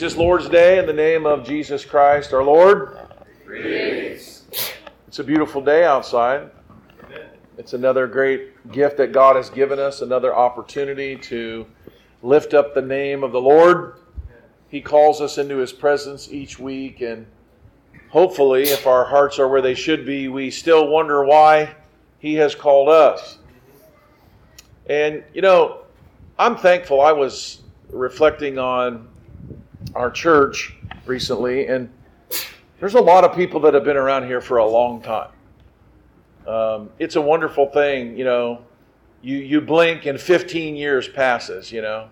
Greetings this Lord's Day in the name of Jesus Christ our Lord. Greetings. It's a beautiful day outside. It's another great gift that God has given us, another opportunity to lift up the name of the Lord. He calls us into His presence each week, and hopefully, if our hearts are where they should be, we still wonder why He has called us. And, you know, I'm thankful I was reflecting on our church recently, and there's a lot of people that have been around here for a long time. Um, it's a wonderful thing, you know. You you blink and 15 years passes, you know,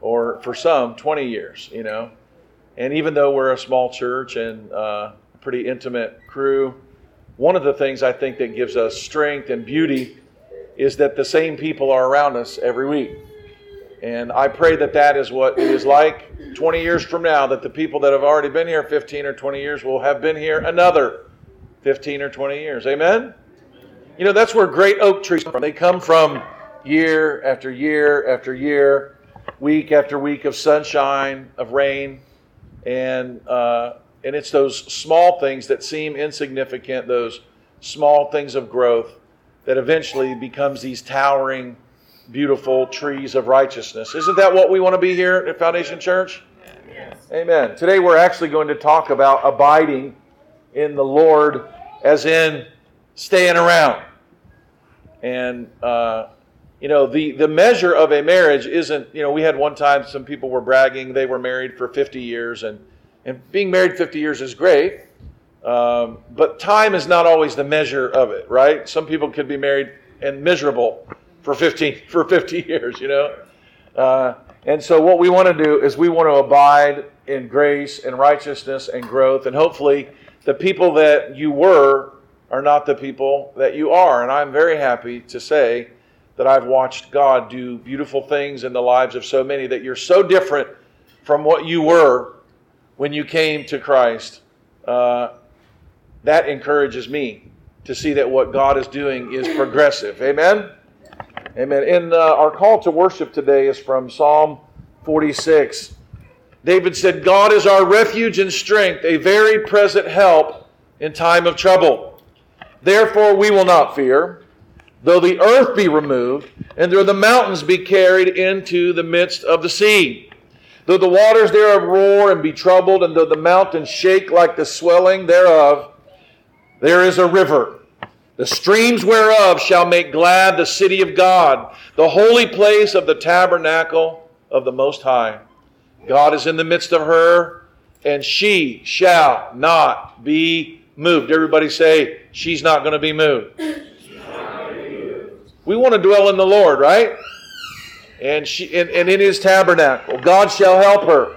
or for some 20 years, you know. And even though we're a small church and uh, a pretty intimate crew, one of the things I think that gives us strength and beauty is that the same people are around us every week. And I pray that that is what it is like 20 years from now, that the people that have already been here 15 or 20 years will have been here another 15 or 20 years. Amen? You know, that's where great oak trees come from. They come from year after year after year, week after week of sunshine, of rain. And, uh, and it's those small things that seem insignificant, those small things of growth, that eventually becomes these towering beautiful trees of righteousness. Isn't that what we want to be here at Foundation Church? Yes. Amen. Today we're actually going to talk about abiding in the Lord, as in staying around. And, uh, you know, the, the measure of a marriage isn't, you know, we had one time some people were bragging they were married for 50 years, and, and being married 50 years is great. Um, but time is not always the measure of it, right? Some people could be married and miserable for 15 for 50 years you know? Uh, and so what we want to do is we want to abide in grace and righteousness and growth and hopefully the people that you were are not the people that you are. And i'm very happy to say that i've watched god do beautiful things in the lives of so many that you're so different from what you were when you came to christ. Uh, that encourages me to see that what god is doing is progressive. Amen Amen. And uh, our call to worship today is from Psalm 46. David said, God is our refuge and strength, a very present help in time of trouble. Therefore, we will not fear, though the earth be removed, and though the mountains be carried into the midst of the sea. Though the waters thereof roar and be troubled, and though the mountains shake like the swelling thereof, there is a river the streams whereof shall make glad the city of God, the holy place of the tabernacle of the Most High. God is in the midst of her, and she shall not be moved. Everybody say, She's not going to be moved. We want to dwell in the Lord, right? And, she, and, and in his tabernacle. God shall help her.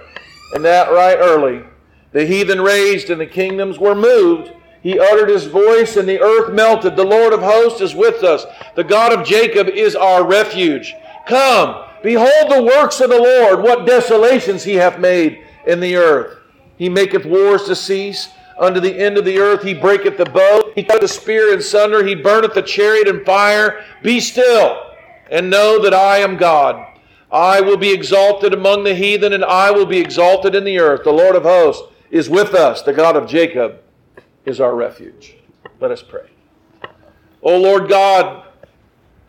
And that right early. The heathen raised and the kingdoms were moved he uttered his voice, and the earth melted. The Lord of hosts is with us. The God of Jacob is our refuge. Come, behold the works of the Lord, what desolations he hath made in the earth. He maketh wars to cease. Unto the end of the earth he breaketh the bow. He cut the spear in sunder. He burneth the chariot in fire. Be still, and know that I am God. I will be exalted among the heathen, and I will be exalted in the earth. The Lord of hosts is with us. The God of Jacob is our refuge. Let us pray. O Lord God,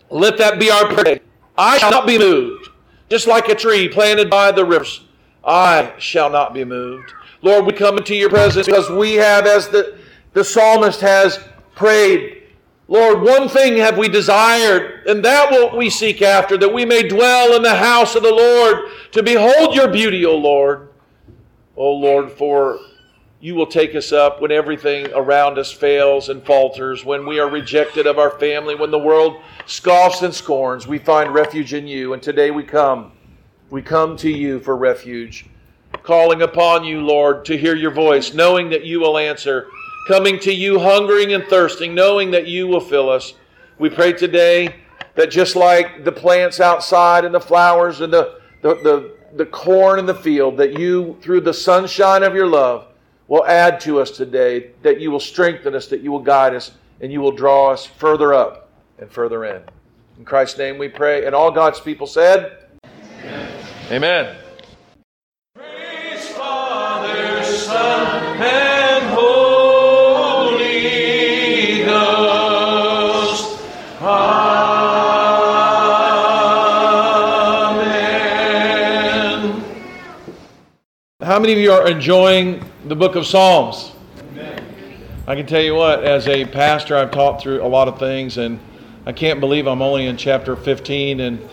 let that be our prayer. I shall not be moved. Just like a tree planted by the rivers, I shall not be moved. Lord, we come into your presence because we have, as the, the psalmist has prayed, Lord, one thing have we desired, and that will we seek after, that we may dwell in the house of the Lord, to behold your beauty, O Lord. O Lord, for you will take us up when everything around us fails and falters, when we are rejected of our family, when the world scoffs and scorns. We find refuge in you. And today we come. We come to you for refuge, calling upon you, Lord, to hear your voice, knowing that you will answer, coming to you hungering and thirsting, knowing that you will fill us. We pray today that just like the plants outside and the flowers and the, the, the, the corn in the field, that you, through the sunshine of your love, will add to us today, that you will strengthen us, that you will guide us, and you will draw us further up and further in. In Christ's name we pray. And all God's people said, Amen. Amen. Praise Father, Son, and Holy Ghost. Amen. How many of you are enjoying the book of Psalms. Amen. I can tell you what, as a pastor, I've taught through a lot of things, and I can't believe I'm only in chapter 15. And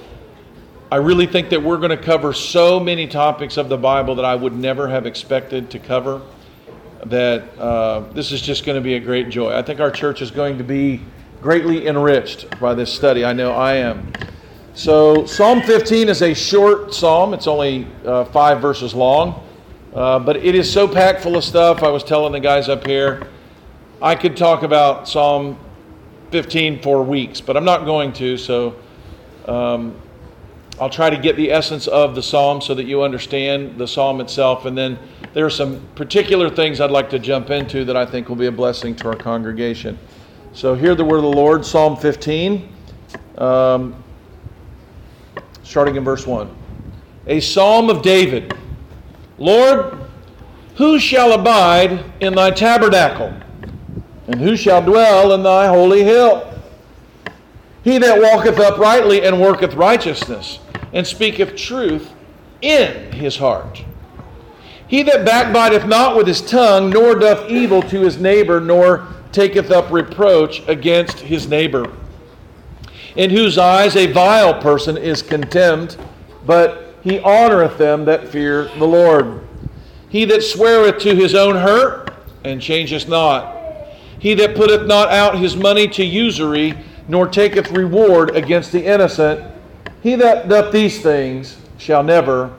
I really think that we're going to cover so many topics of the Bible that I would never have expected to cover. That uh, this is just going to be a great joy. I think our church is going to be greatly enriched by this study. I know I am. So, Psalm 15 is a short psalm, it's only uh, five verses long. Uh, but it is so packed full of stuff. I was telling the guys up here, I could talk about Psalm 15 for weeks, but I'm not going to. So um, I'll try to get the essence of the psalm so that you understand the psalm itself. And then there are some particular things I'd like to jump into that I think will be a blessing to our congregation. So hear the word of the Lord, Psalm 15, um, starting in verse 1. A psalm of David. Lord, who shall abide in thy tabernacle? And who shall dwell in thy holy hill? He that walketh uprightly and worketh righteousness, and speaketh truth in his heart. He that backbiteth not with his tongue, nor doth evil to his neighbor, nor taketh up reproach against his neighbor. In whose eyes a vile person is contemned, but he honoreth them that fear the Lord. He that sweareth to his own hurt and changeth not. He that putteth not out his money to usury, nor taketh reward against the innocent. He that doth these things shall never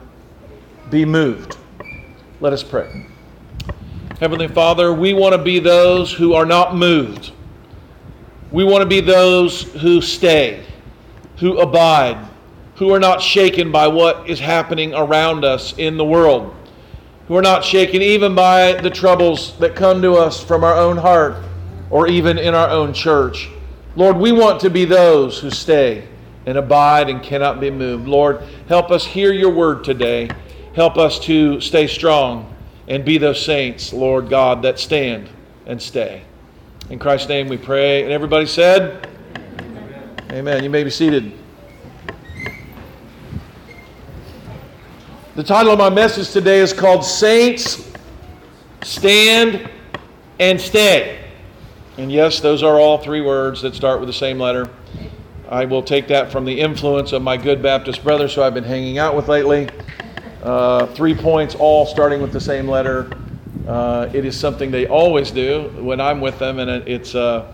be moved. Let us pray. Heavenly Father, we want to be those who are not moved. We want to be those who stay, who abide, who are not shaken by what is happening around us in the world, who are not shaken even by the troubles that come to us from our own heart or even in our own church. Lord, we want to be those who stay and abide and cannot be moved. Lord, help us hear your word today. Help us to stay strong and be those saints, Lord God, that stand and stay. In Christ's name we pray. And everybody said, Amen. Amen. You may be seated. The title of my message today is called Saints Stand and Stay. And yes, those are all three words that start with the same letter. I will take that from the influence of my good Baptist brothers who I've been hanging out with lately. Uh, three points, all starting with the same letter. Uh, it is something they always do when I'm with them, and it, it's uh,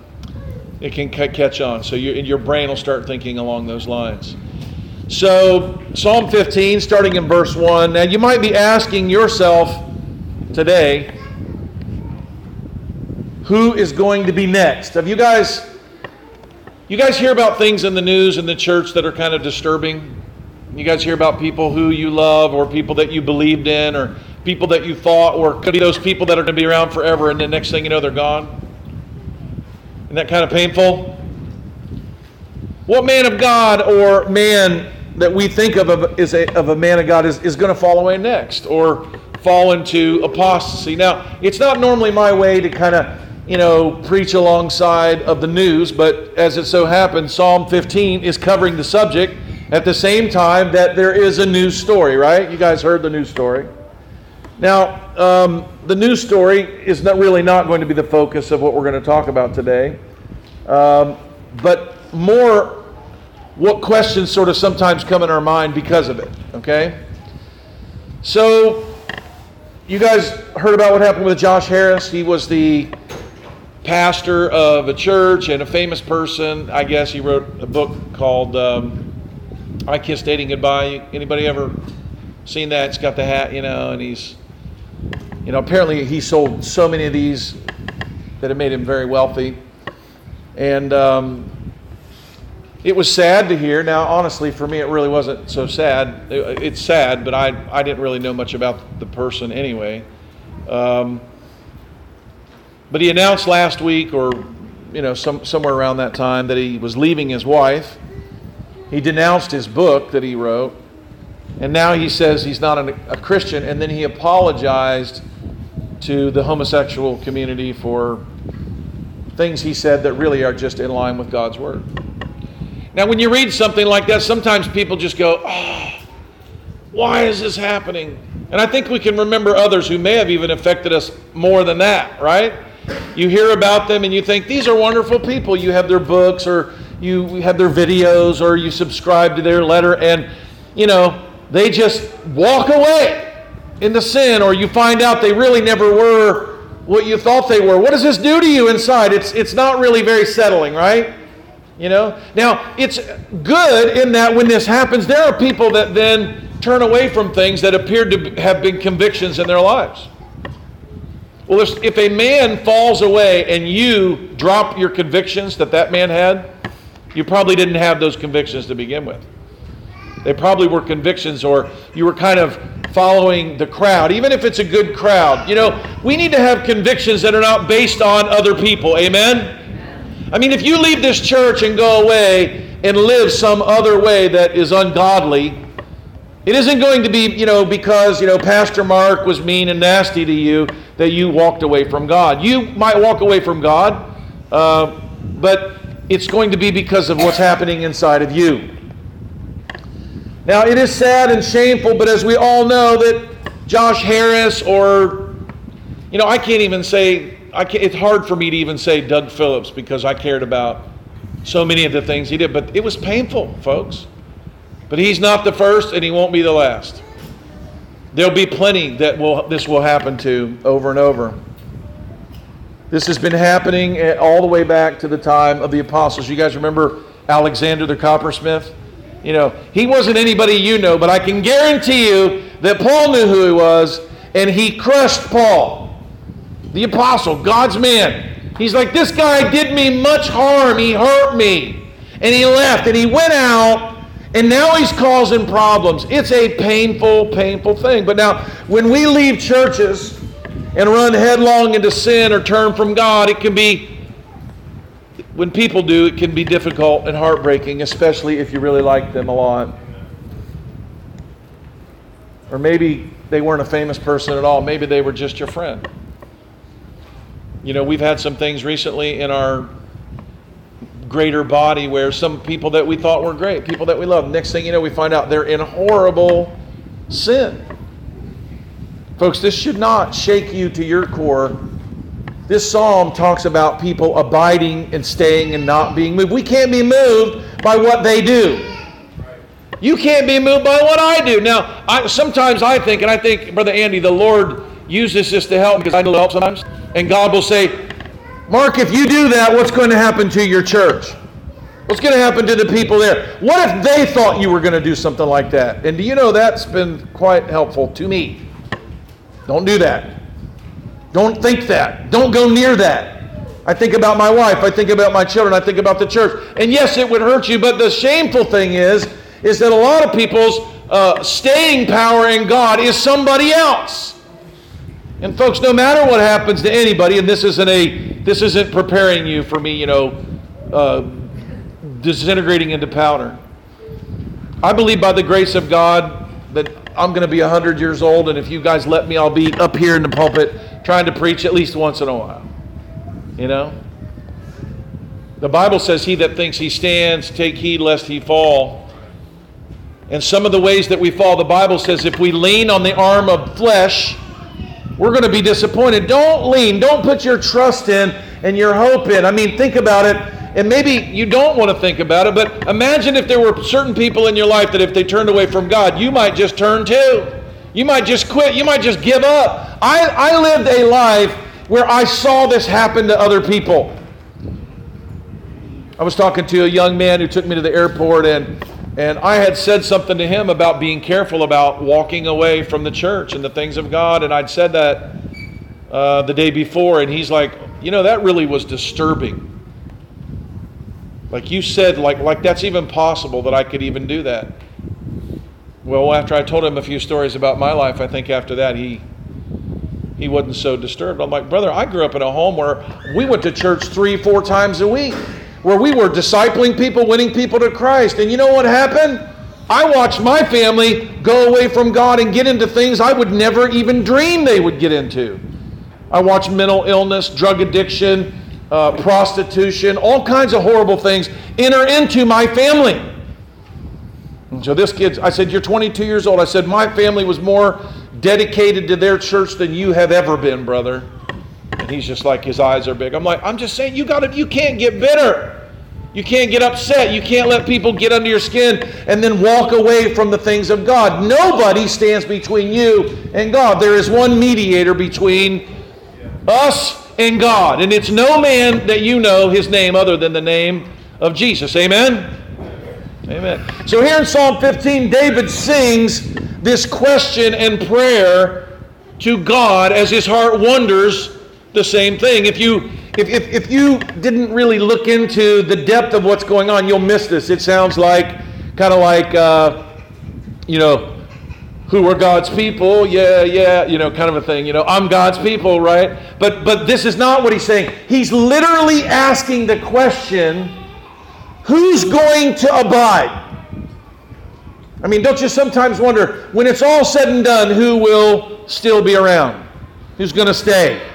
it can catch on. So you, your brain will start thinking along those lines. So, Psalm 15, starting in verse 1. Now, you might be asking yourself today, who is going to be next? Have you guys you guys hear about things in the news in the church that are kind of disturbing? You guys hear about people who you love or people that you believed in or people that you thought or could be those people that are going to be around forever and the next thing you know they're gone? Isn't that kind of painful? What man of God or man that we think of as a, of a man of God is, is going to fall away next or fall into apostasy. Now, it's not normally my way to kind of, you know, preach alongside of the news, but as it so happens, Psalm 15 is covering the subject at the same time that there is a news story, right? You guys heard the news story. Now, um, the news story is not really not going to be the focus of what we're going to talk about today, um, but more what questions sort of sometimes come in our mind because of it, okay? So, you guys heard about what happened with Josh Harris. He was the pastor of a church and a famous person. I guess he wrote a book called um, "I Kissed Dating Goodbye." Anybody ever seen that? It's got the hat, you know, and he's, you know, apparently he sold so many of these that it made him very wealthy, and um, it was sad to hear. Now, honestly, for me, it really wasn't so sad. It, it's sad, but I, I didn't really know much about the person anyway. Um, but he announced last week, or you know, some, somewhere around that time, that he was leaving his wife. He denounced his book that he wrote, and now he says he's not a, a Christian. And then he apologized to the homosexual community for things he said that really are just in line with God's word. Now, when you read something like that, sometimes people just go, oh, why is this happening? And I think we can remember others who may have even affected us more than that, right? You hear about them and you think, these are wonderful people. You have their books or you have their videos or you subscribe to their letter and, you know, they just walk away into sin or you find out they really never were what you thought they were. What does this do to you inside? It's, it's not really very settling, right? You know? Now, it's good in that when this happens, there are people that then turn away from things that appeared to have been convictions in their lives. Well, if a man falls away and you drop your convictions that that man had, you probably didn't have those convictions to begin with. They probably were convictions, or you were kind of following the crowd, even if it's a good crowd. You know, we need to have convictions that are not based on other people. Amen? I mean, if you leave this church and go away and live some other way that is ungodly, it isn't going to be, you know, because, you know, Pastor Mark was mean and nasty to you that you walked away from God. You might walk away from God, uh, but it's going to be because of what's happening inside of you. Now, it is sad and shameful, but as we all know, that Josh Harris or, you know, I can't even say it's hard for me to even say Doug Phillips because I cared about so many of the things he did, but it was painful, folks. But he's not the first, and he won't be the last. There'll be plenty that will this will happen to over and over. This has been happening eh, all the way back to the time of the apostles. You guys remember Alexander the coppersmith? You know, he wasn't anybody you know, but I can guarantee you that Paul knew who he was, and he crushed Paul the apostle, God's man. He's like, This guy did me much harm. He hurt me. And he left and he went out and now he's causing problems. It's a painful, painful thing. But now, when we leave churches and run headlong into sin or turn from God, it can be, when people do, it can be difficult and heartbreaking, especially if you really like them a lot. Or maybe they weren't a famous person at all. Maybe they were just your friend. You know, we've had some things recently in our greater body where some people that we thought were great, people that we love, next thing you know, we find out they're in horrible sin. Folks, this should not shake you to your core. This psalm talks about people abiding and staying and not being moved. We can't be moved by what they do. You can't be moved by what I do. Now, I, sometimes I think, and I think, Brother Andy, the Lord uses this just to help because I know help sometimes. And God will say, Mark, if you do that, what's going to happen to your church? What's going to happen to the people there? What if they thought you were going to do something like that? And do you know that's been quite helpful to me? Don't do that. Don't think that. Don't go near that. I think about my wife. I think about my children. I think about the church. And yes, it would hurt you, but the shameful thing is, is that a lot of people's uh, staying power in God is somebody else. And folks, no matter what happens to anybody, and this isn't a this isn't preparing you for me, you know, uh, disintegrating into powder. I believe by the grace of God that I'm going to be 100 years old, and if you guys let me, I'll be up here in the pulpit trying to preach at least once in a while. You know? The Bible says, He that thinks he stands, take heed lest he fall. And some of the ways that we fall, the Bible says, if we lean on the arm of flesh, we're going to be disappointed. Don't lean, don't put your trust in and your hope in. I mean, think about it. And maybe you don't want to think about it, but imagine if there were certain people in your life that if they turned away from God, you might just turn too. You might just quit. You might just give up. I, I lived a life where I saw this happen to other people. I was talking to a young man who took me to the airport, and, and I had said something to him about being careful about walking away from the church and the things of God. And I'd said that uh, the day before, and he's like, You know, that really was disturbing. Like you said, like, like that's even possible that I could even do that. Well, after I told him a few stories about my life, I think after that he he wasn't so disturbed. I'm like, brother, I grew up in a home where we went to church three, four times a week, where we were discipling people, winning people to Christ. And you know what happened? I watched my family go away from God and get into things I would never even dream they would get into. I watched mental illness, drug addiction, uh, prostitution, all kinds of horrible things enter into my family. And so this kid, I said, You're 22 years old. I said, My family was more dedicated to their church than you have ever been, brother. And he's just like, his eyes are big. I'm like, I'm just saying, you got to, you can't get bitter. You can't get upset. You can't let people get under your skin and then walk away from the things of God. Nobody stands between you and God. There is one mediator between us and God. And it's no man that you know his name other than the name of Jesus. Amen? Amen. So here in Psalm 15, David sings this question and prayer to God as his heart wonders the same thing. If you if, if, if you didn't really look into the depth of what's going on, you'll miss this. It sounds like kind of like uh, you know who are God's people? Yeah, yeah, you know, kind of a thing. You know, I'm God's people, right? But but this is not what he's saying. He's literally asking the question, who's going to abide? I mean, don't you sometimes wonder when it's all said and done, who will still be around? Who's going to stay?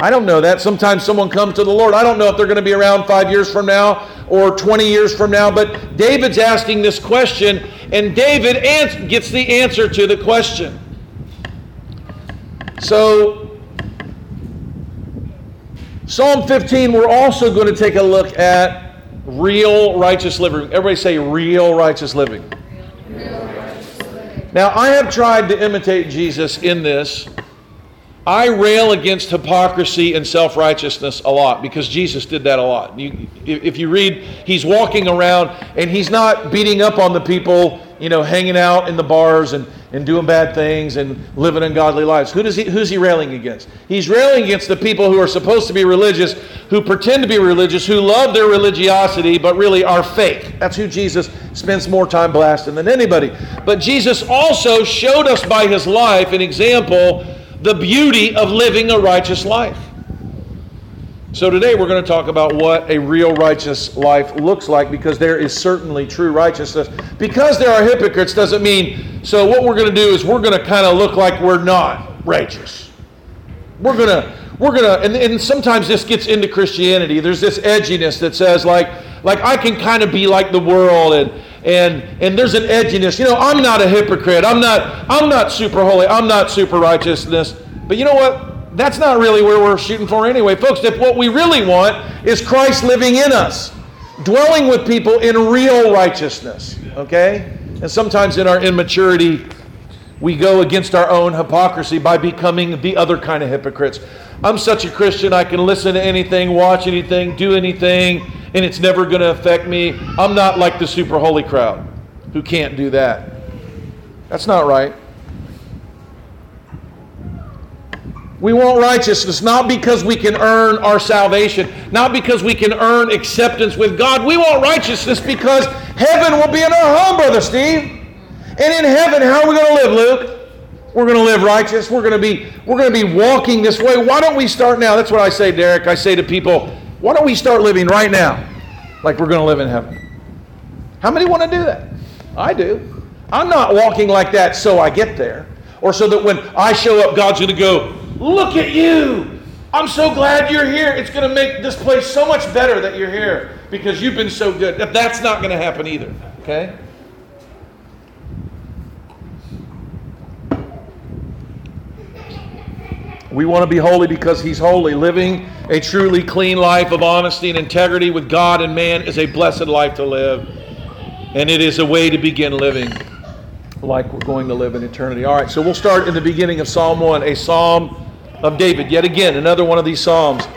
I don't know that. Sometimes someone comes to the Lord. I don't know if they're going to be around five years from now or 20 years from now, but David's asking this question, and David ans- gets the answer to the question. So, Psalm 15, we're also going to take a look at real righteous living. Everybody say real righteous living. Real righteous living. Now, I have tried to imitate Jesus in this I rail against hypocrisy and self righteousness a lot because Jesus did that a lot. You, if you read, he's walking around and he's not beating up on the people, you know, hanging out in the bars and, and doing bad things and living ungodly lives. Who does he, who's he railing against? He's railing against the people who are supposed to be religious, who pretend to be religious, who love their religiosity, but really are fake. That's who Jesus spends more time blasting than anybody. But Jesus also showed us by his life an example the beauty of living a righteous life. So today we're going to talk about what a real righteous life looks like because there is certainly true righteousness. Because there are hypocrites doesn't mean so what we're going to do is we're going to kind of look like we're not righteous. We're going to we're to and, and sometimes this gets into Christianity. There's this edginess that says like like I can kind of be like the world and and and there's an edginess. You know, I'm not a hypocrite. I'm not I'm not super holy. I'm not super righteousness. But you know what? That's not really where we're shooting for anyway, folks. If what we really want is Christ living in us, dwelling with people in real righteousness. Okay? And sometimes in our immaturity, we go against our own hypocrisy by becoming the other kind of hypocrites. I'm such a Christian, I can listen to anything, watch anything, do anything and it's never going to affect me. I'm not like the super holy crowd who can't do that. That's not right. We want righteousness not because we can earn our salvation, not because we can earn acceptance with God. We want righteousness because heaven will be in our home, Brother Steve. And in heaven, how are we going to live, Luke? We're going to live righteous. We're going to be we're going to be walking this way. Why don't we start now? That's what I say, Derek. I say to people, why don't we start living right now like we're going to live in heaven? How many want to do that? I do. I'm not walking like that so I get there. Or so that when I show up, God's going to go, Look at you. I'm so glad you're here. It's going to make this place so much better that you're here because you've been so good. That's not going to happen either. Okay? We want to be holy because He's holy. Living a truly clean life of honesty and integrity with God and man is a blessed life to live. And it is a way to begin living like we're going to live in eternity. All right, so we'll start in the beginning of Psalm 1, a psalm of David. Yet again, another one of these psalms.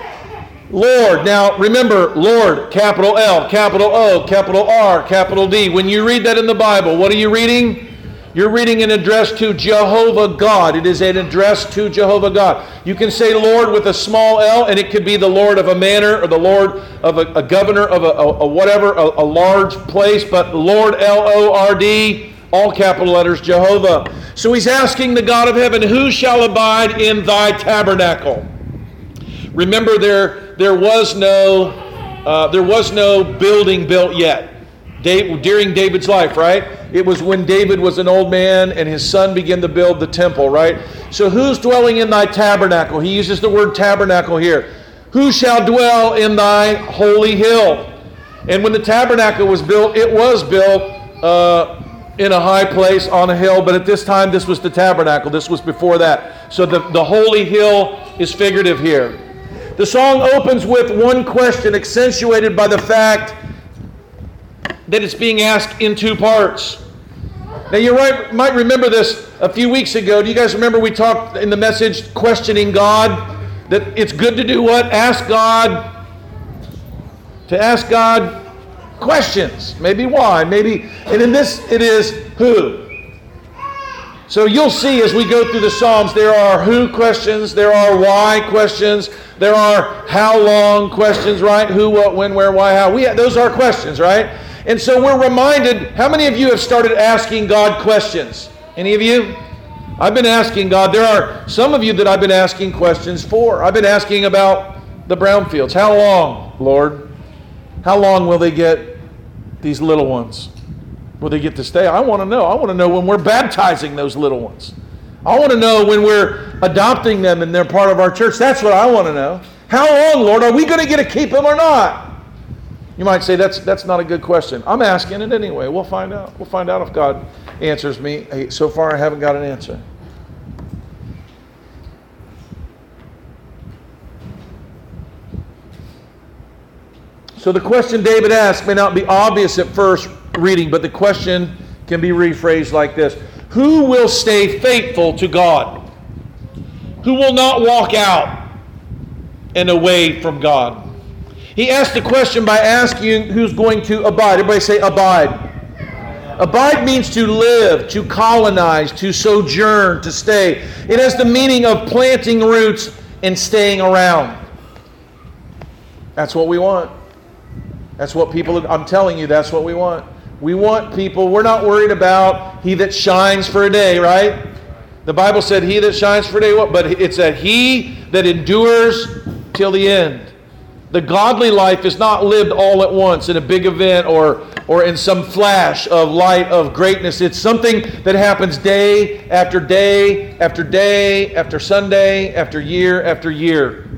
Lord, now remember, Lord, capital L, capital O, capital R, capital D. When you read that in the Bible, what are you reading? You're reading an address to Jehovah God. It is an address to Jehovah God. You can say Lord with a small l, and it could be the Lord of a manor or the Lord of a, a governor of a, a, a whatever, a, large place, but Lord, L O R D, all capital letters, Jehovah. So he's asking the God of heaven, Who shall abide in thy tabernacle? Remember, there, there, was, no, uh, there was no building built yet. During David's life, right? It was when David was an old man and his son began to build the temple, right? So who's dwelling in thy tabernacle? He uses the word tabernacle here. Who shall dwell in thy holy hill? And when the tabernacle was built, it was built uh, in a high place on a hill, but at this time, this was the tabernacle. This was before that. So the, the holy hill is figurative here. The song opens with one question accentuated by the fact that it's being asked in two parts. Now, you might remember this a few weeks ago. Do you guys remember we talked in the message questioning God? That it's good to do what? Ask God, to ask God questions. Maybe why, maybe, and in this it is who. So you'll see as we go through the Psalms, there are who questions, there are why questions, there are how long questions, right? Who, what, when, where, why, how. We, those are questions, right? And so we're reminded how many of you have started asking God questions? Any of you? I've been asking God. There are some of you that I've been asking questions for. I've been asking about the brownfields. How long, Lord? How long will they get these little ones? Will they get to stay? I want to know. I want to know when we're baptizing those little ones. I want to know when we're adopting them and they're part of our church. That's what I want to know. How long, Lord, are we going to get to keep them or not? You might say that's that's not a good question. I'm asking it anyway. We'll find out. We'll find out if God answers me. Hey, so far I haven't got an answer. So the question David asked may not be obvious at first reading, but the question can be rephrased like this Who will stay faithful to God? Who will not walk out and away from God? He asked the question by asking who's going to abide. Everybody say abide. Abide means to live, to colonize, to sojourn, to stay. It has the meaning of planting roots and staying around. That's what we want. That's what people, I'm telling you, that's what we want. We want people, we're not worried about he that shines for a day, right? The Bible said he that shines for a day, what? But it's that he that endures till the end. The godly life is not lived all at once in a big event or, or in some flash of light of greatness. It's something that happens day after day after day after Sunday after year after year.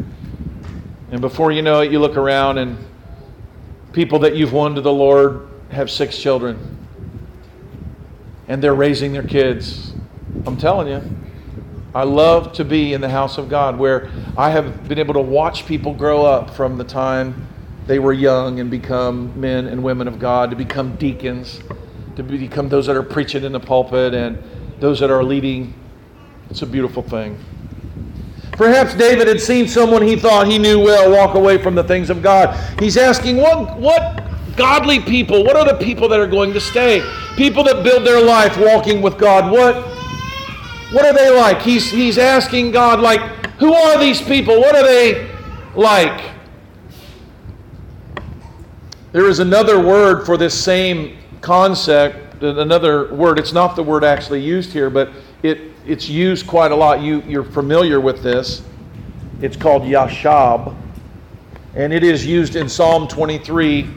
And before you know it, you look around and people that you've won to the Lord have six children. And they're raising their kids. I'm telling you. I love to be in the house of God where I have been able to watch people grow up from the time they were young and become men and women of God, to become deacons, to become those that are preaching in the pulpit and those that are leading. It's a beautiful thing. Perhaps David had seen someone he thought he knew well walk away from the things of God. He's asking, what, what godly people, what are the people that are going to stay? People that build their life walking with God. What what are they like? He's, he's asking God, like, who are these people? What are they like? There is another word for this same concept, another word. It's not the word actually used here, but it, it's used quite a lot. You, you're familiar with this. It's called yashab, and it is used in Psalm 23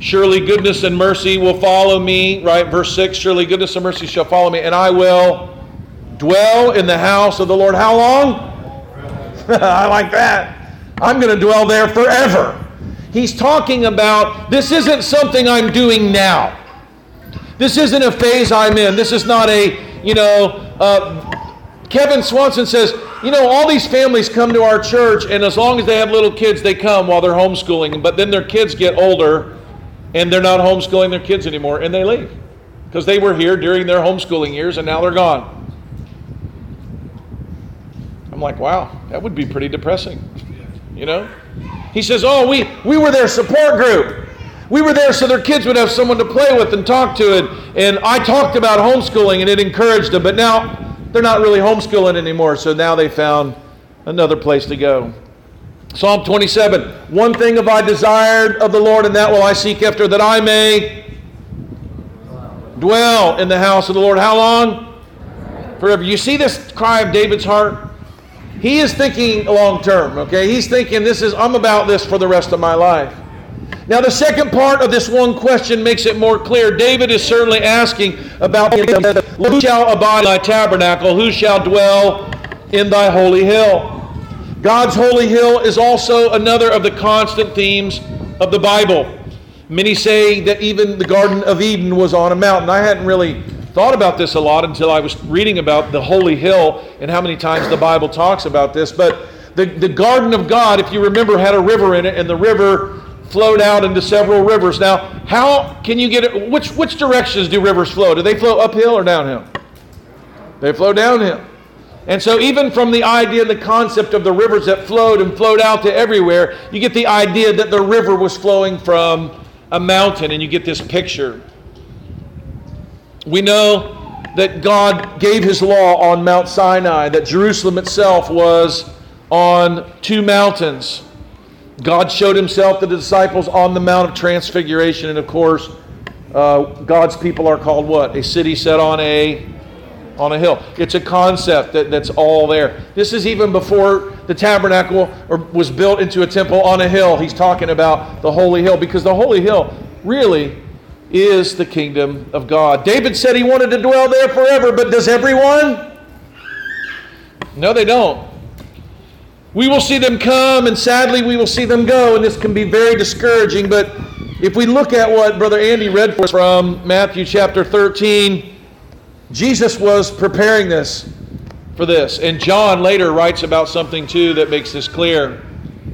Surely goodness and mercy will follow me, right? Verse 6 Surely goodness and mercy shall follow me, and I will dwell in the house of the Lord. How long? I like that. I'm going to dwell there forever. He's talking about this isn't something I'm doing now. This isn't a phase I'm in. This is not a, you know, uh, Kevin Swanson says, you know, all these families come to our church, and as long as they have little kids, they come while they're homeschooling. But then their kids get older, and they're not homeschooling their kids anymore, and they leave because they were here during their homeschooling years, and now they're gone. I'm like, wow, that would be pretty depressing, you know? He says, oh, we, we were their support group. We were there so their kids would have someone to play with and talk to. And, and I talked about homeschooling and it encouraged them. But now they're not really homeschooling anymore. So now they found another place to go. Psalm 27 One thing have I desired of the Lord, and that will I seek after, that I may dwell in the house of the Lord. How long? Forever. You see this cry of David's heart? He is thinking long term, okay? He's thinking, this is, I'm about this for the rest of my life. Now, the second part of this one question makes it more clear. David is certainly asking about who shall abide in thy tabernacle, who shall dwell in thy holy hill. God's holy hill is also another of the constant themes of the Bible. Many say that even the Garden of Eden was on a mountain. I hadn't really thought about this a lot until I was reading about the holy hill and how many times the Bible talks about this. But the, the Garden of God, if you remember, had a river in it, and the river flowed out into several rivers. Now, how can you get it? Which, which directions do rivers flow? Do they flow uphill or downhill? They flow downhill. And so, even from the idea and the concept of the rivers that flowed and flowed out to everywhere, you get the idea that the river was flowing from a mountain, and you get this picture. We know that God gave his law on Mount Sinai, that Jerusalem itself was on two mountains. God showed himself to the disciples on the Mount of Transfiguration, and of course, uh, God's people are called what? A city set on a on a hill. It's a concept that, that's all there. This is even before the tabernacle or was built into a temple on a hill. He's talking about the holy hill because the holy hill really is the kingdom of God. David said he wanted to dwell there forever, but does everyone? No, they don't. We will see them come, and sadly, we will see them go, and this can be very discouraging. But if we look at what Brother Andy read for us from Matthew chapter 13, Jesus was preparing this for this. And John later writes about something too that makes this clear.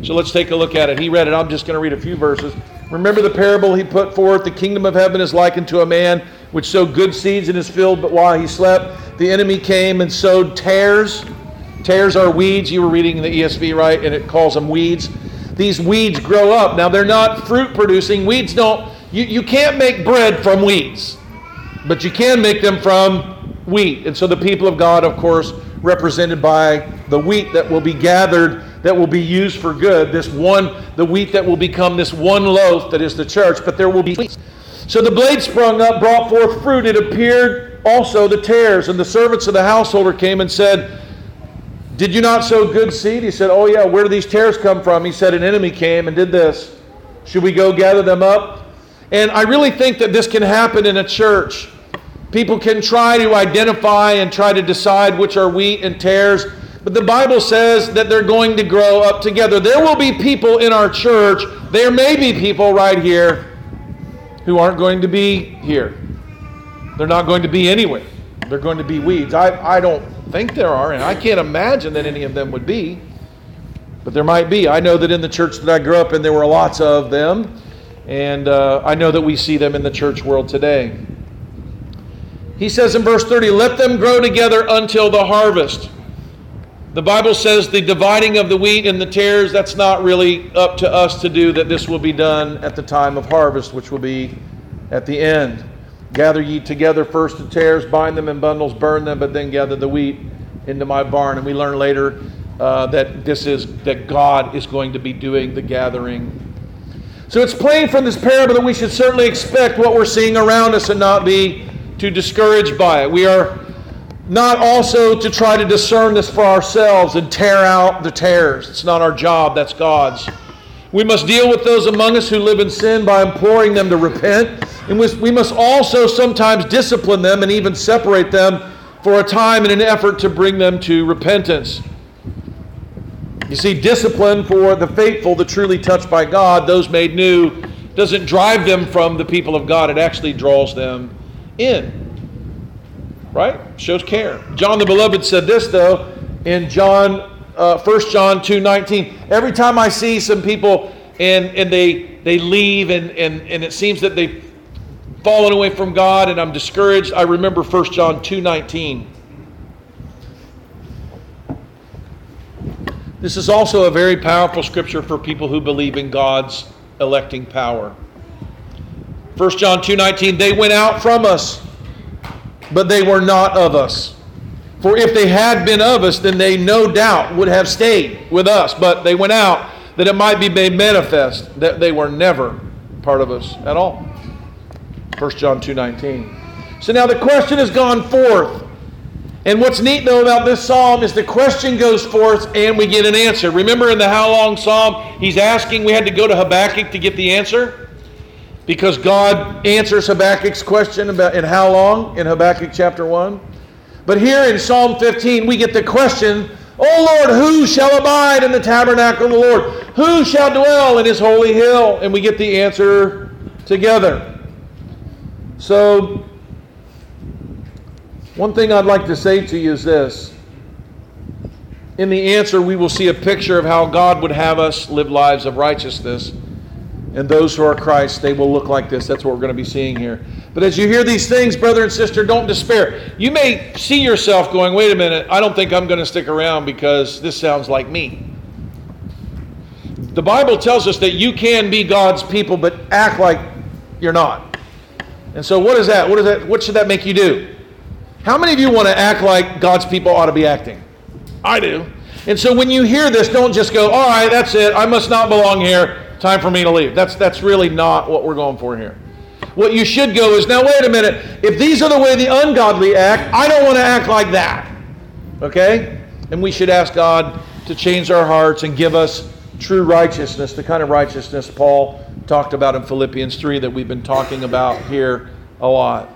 So let's take a look at it. He read it. I'm just going to read a few verses. Remember the parable he put forth the kingdom of heaven is likened to a man which sowed good seeds in his field, but while he slept, the enemy came and sowed tares Tares are weeds. You were reading the ESV, right? And it calls them weeds. These weeds grow up. Now, they're not fruit producing. Weeds don't, you, you can't make bread from weeds, but you can make them from wheat. And so the people of God, of course, represented by the wheat that will be gathered, that will be used for good, this one, the wheat that will become this one loaf that is the church, but there will be. So the blade sprung up, brought forth fruit. It appeared also the tares, and the servants of the householder came and said, did you not sow good seed? He said, Oh, yeah, where do these tares come from? He said, An enemy came and did this. Should we go gather them up? And I really think that this can happen in a church. People can try to identify and try to decide which are wheat and tares, but the Bible says that they're going to grow up together. There will be people in our church, there may be people right here who aren't going to be here. They're not going to be anywhere. They're going to be weeds. I, I don't think there are, and I can't imagine that any of them would be, but there might be. I know that in the church that I grew up in, there were lots of them, and uh, I know that we see them in the church world today. He says in verse 30, Let them grow together until the harvest. The Bible says the dividing of the wheat and the tares, that's not really up to us to do, that this will be done at the time of harvest, which will be at the end. Gather ye together first the tares, bind them in bundles, burn them, but then gather the wheat into my barn. And we learn later uh, that this is that God is going to be doing the gathering. So it's plain from this parable that we should certainly expect what we're seeing around us and not be too discouraged by it. We are not also to try to discern this for ourselves and tear out the tares. It's not our job, that's God's. We must deal with those among us who live in sin by imploring them to repent. And we must also sometimes discipline them and even separate them for a time in an effort to bring them to repentance. You see, discipline for the faithful, the truly touched by God, those made new, doesn't drive them from the people of God. It actually draws them in. Right? Shows care. John the Beloved said this, though, in John uh, 1 John 2 19. Every time I see some people and, and they, they leave and, and, and it seems that they've fallen away from God and I'm discouraged, I remember 1 John 2 19. This is also a very powerful scripture for people who believe in God's electing power. 1 John 2:19 They went out from us but they were not of us. For if they had been of us, then they no doubt would have stayed with us. But they went out that it might be made manifest that they were never part of us at all. 1 John 2:19. So now the question has gone forth. And what's neat though about this psalm is the question goes forth and we get an answer. Remember in the how long psalm, he's asking, we had to go to Habakkuk to get the answer? Because God answers Habakkuk's question about in how long in Habakkuk chapter 1. But here in Psalm 15, we get the question, O Lord, who shall abide in the tabernacle of the Lord? Who shall dwell in his holy hill? And we get the answer together. So, one thing I'd like to say to you is this. In the answer, we will see a picture of how God would have us live lives of righteousness. And those who are Christ, they will look like this. That's what we're going to be seeing here. But as you hear these things, brother and sister, don't despair. You may see yourself going, wait a minute, I don't think I'm going to stick around because this sounds like me. The Bible tells us that you can be God's people, but act like you're not. And so, what is that? What is that? What should that make you do? How many of you want to act like God's people ought to be acting? I do. And so, when you hear this, don't just go, "All right, that's it. I must not belong here. Time for me to leave." That's that's really not what we're going for here. What you should go is, now wait a minute. If these are the way the ungodly act, I don't want to act like that. Okay? And we should ask God to change our hearts and give us true righteousness, the kind of righteousness Paul talked about in Philippians 3 that we've been talking about here a lot.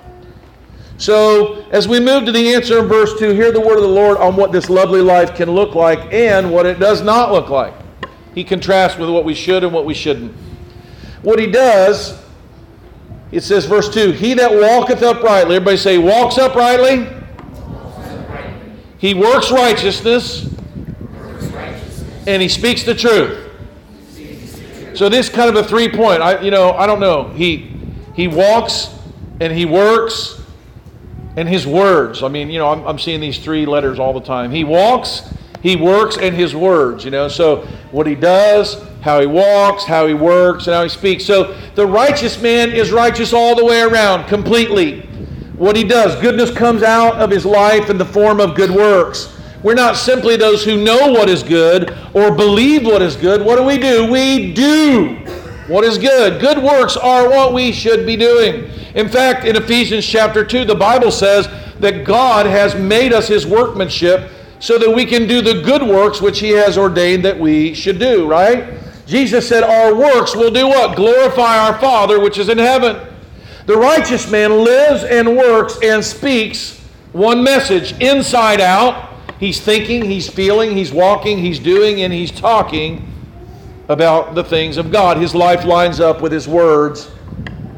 So, as we move to the answer in verse 2, hear the word of the Lord on what this lovely life can look like and what it does not look like. He contrasts with what we should and what we shouldn't. What he does it says, verse 2 He that walketh uprightly, everybody say, walks uprightly. He works righteousness, and he speaks the truth. So this kind of a three point. I you know I don't know. He he walks and he works and his words. I mean you know I'm, I'm seeing these three letters all the time. He walks, he works, and his words. You know so what he does, how he walks, how he works, and how he speaks. So the righteous man is righteous all the way around, completely. What he does, goodness comes out of his life in the form of good works. We're not simply those who know what is good or believe what is good. What do we do? We do what is good. Good works are what we should be doing. In fact, in Ephesians chapter 2, the Bible says that God has made us his workmanship so that we can do the good works which he has ordained that we should do, right? Jesus said, Our works will do what? Glorify our Father which is in heaven. The righteous man lives and works and speaks one message inside out. He's thinking, he's feeling, he's walking, he's doing, and he's talking about the things of God. His life lines up with his words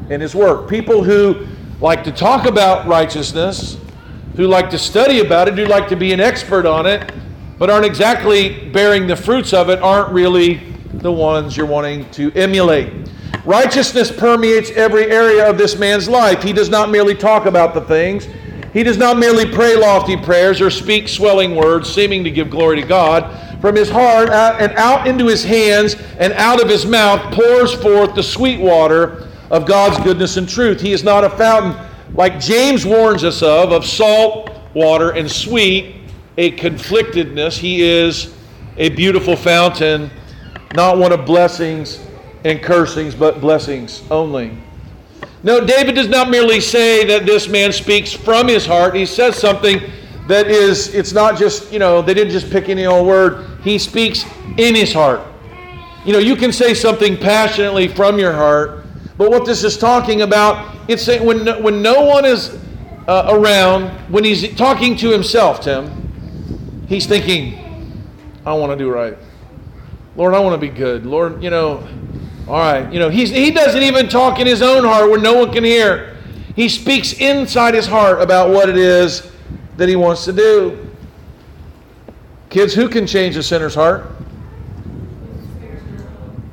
and his work. People who like to talk about righteousness, who like to study about it, who like to be an expert on it, but aren't exactly bearing the fruits of it, aren't really the ones you're wanting to emulate. Righteousness permeates every area of this man's life. He does not merely talk about the things, he does not merely pray lofty prayers or speak swelling words, seeming to give glory to God. From his heart and out into his hands and out of his mouth pours forth the sweet water of God's goodness and truth. He is not a fountain like James warns us of, of salt water and sweet, a conflictedness. He is a beautiful fountain not one of blessings and cursings, but blessings only. No, David does not merely say that this man speaks from his heart. He says something that is, it's not just, you know, they didn't just pick any old word. He speaks in his heart. You know, you can say something passionately from your heart, but what this is talking about, it's saying when when no one is uh, around, when he's talking to himself, Tim, he's thinking, I want to do right. Lord, I want to be good. Lord, you know, all right. You know, he's, he doesn't even talk in his own heart where no one can hear. He speaks inside his heart about what it is that he wants to do. Kids, who can change a sinner's heart?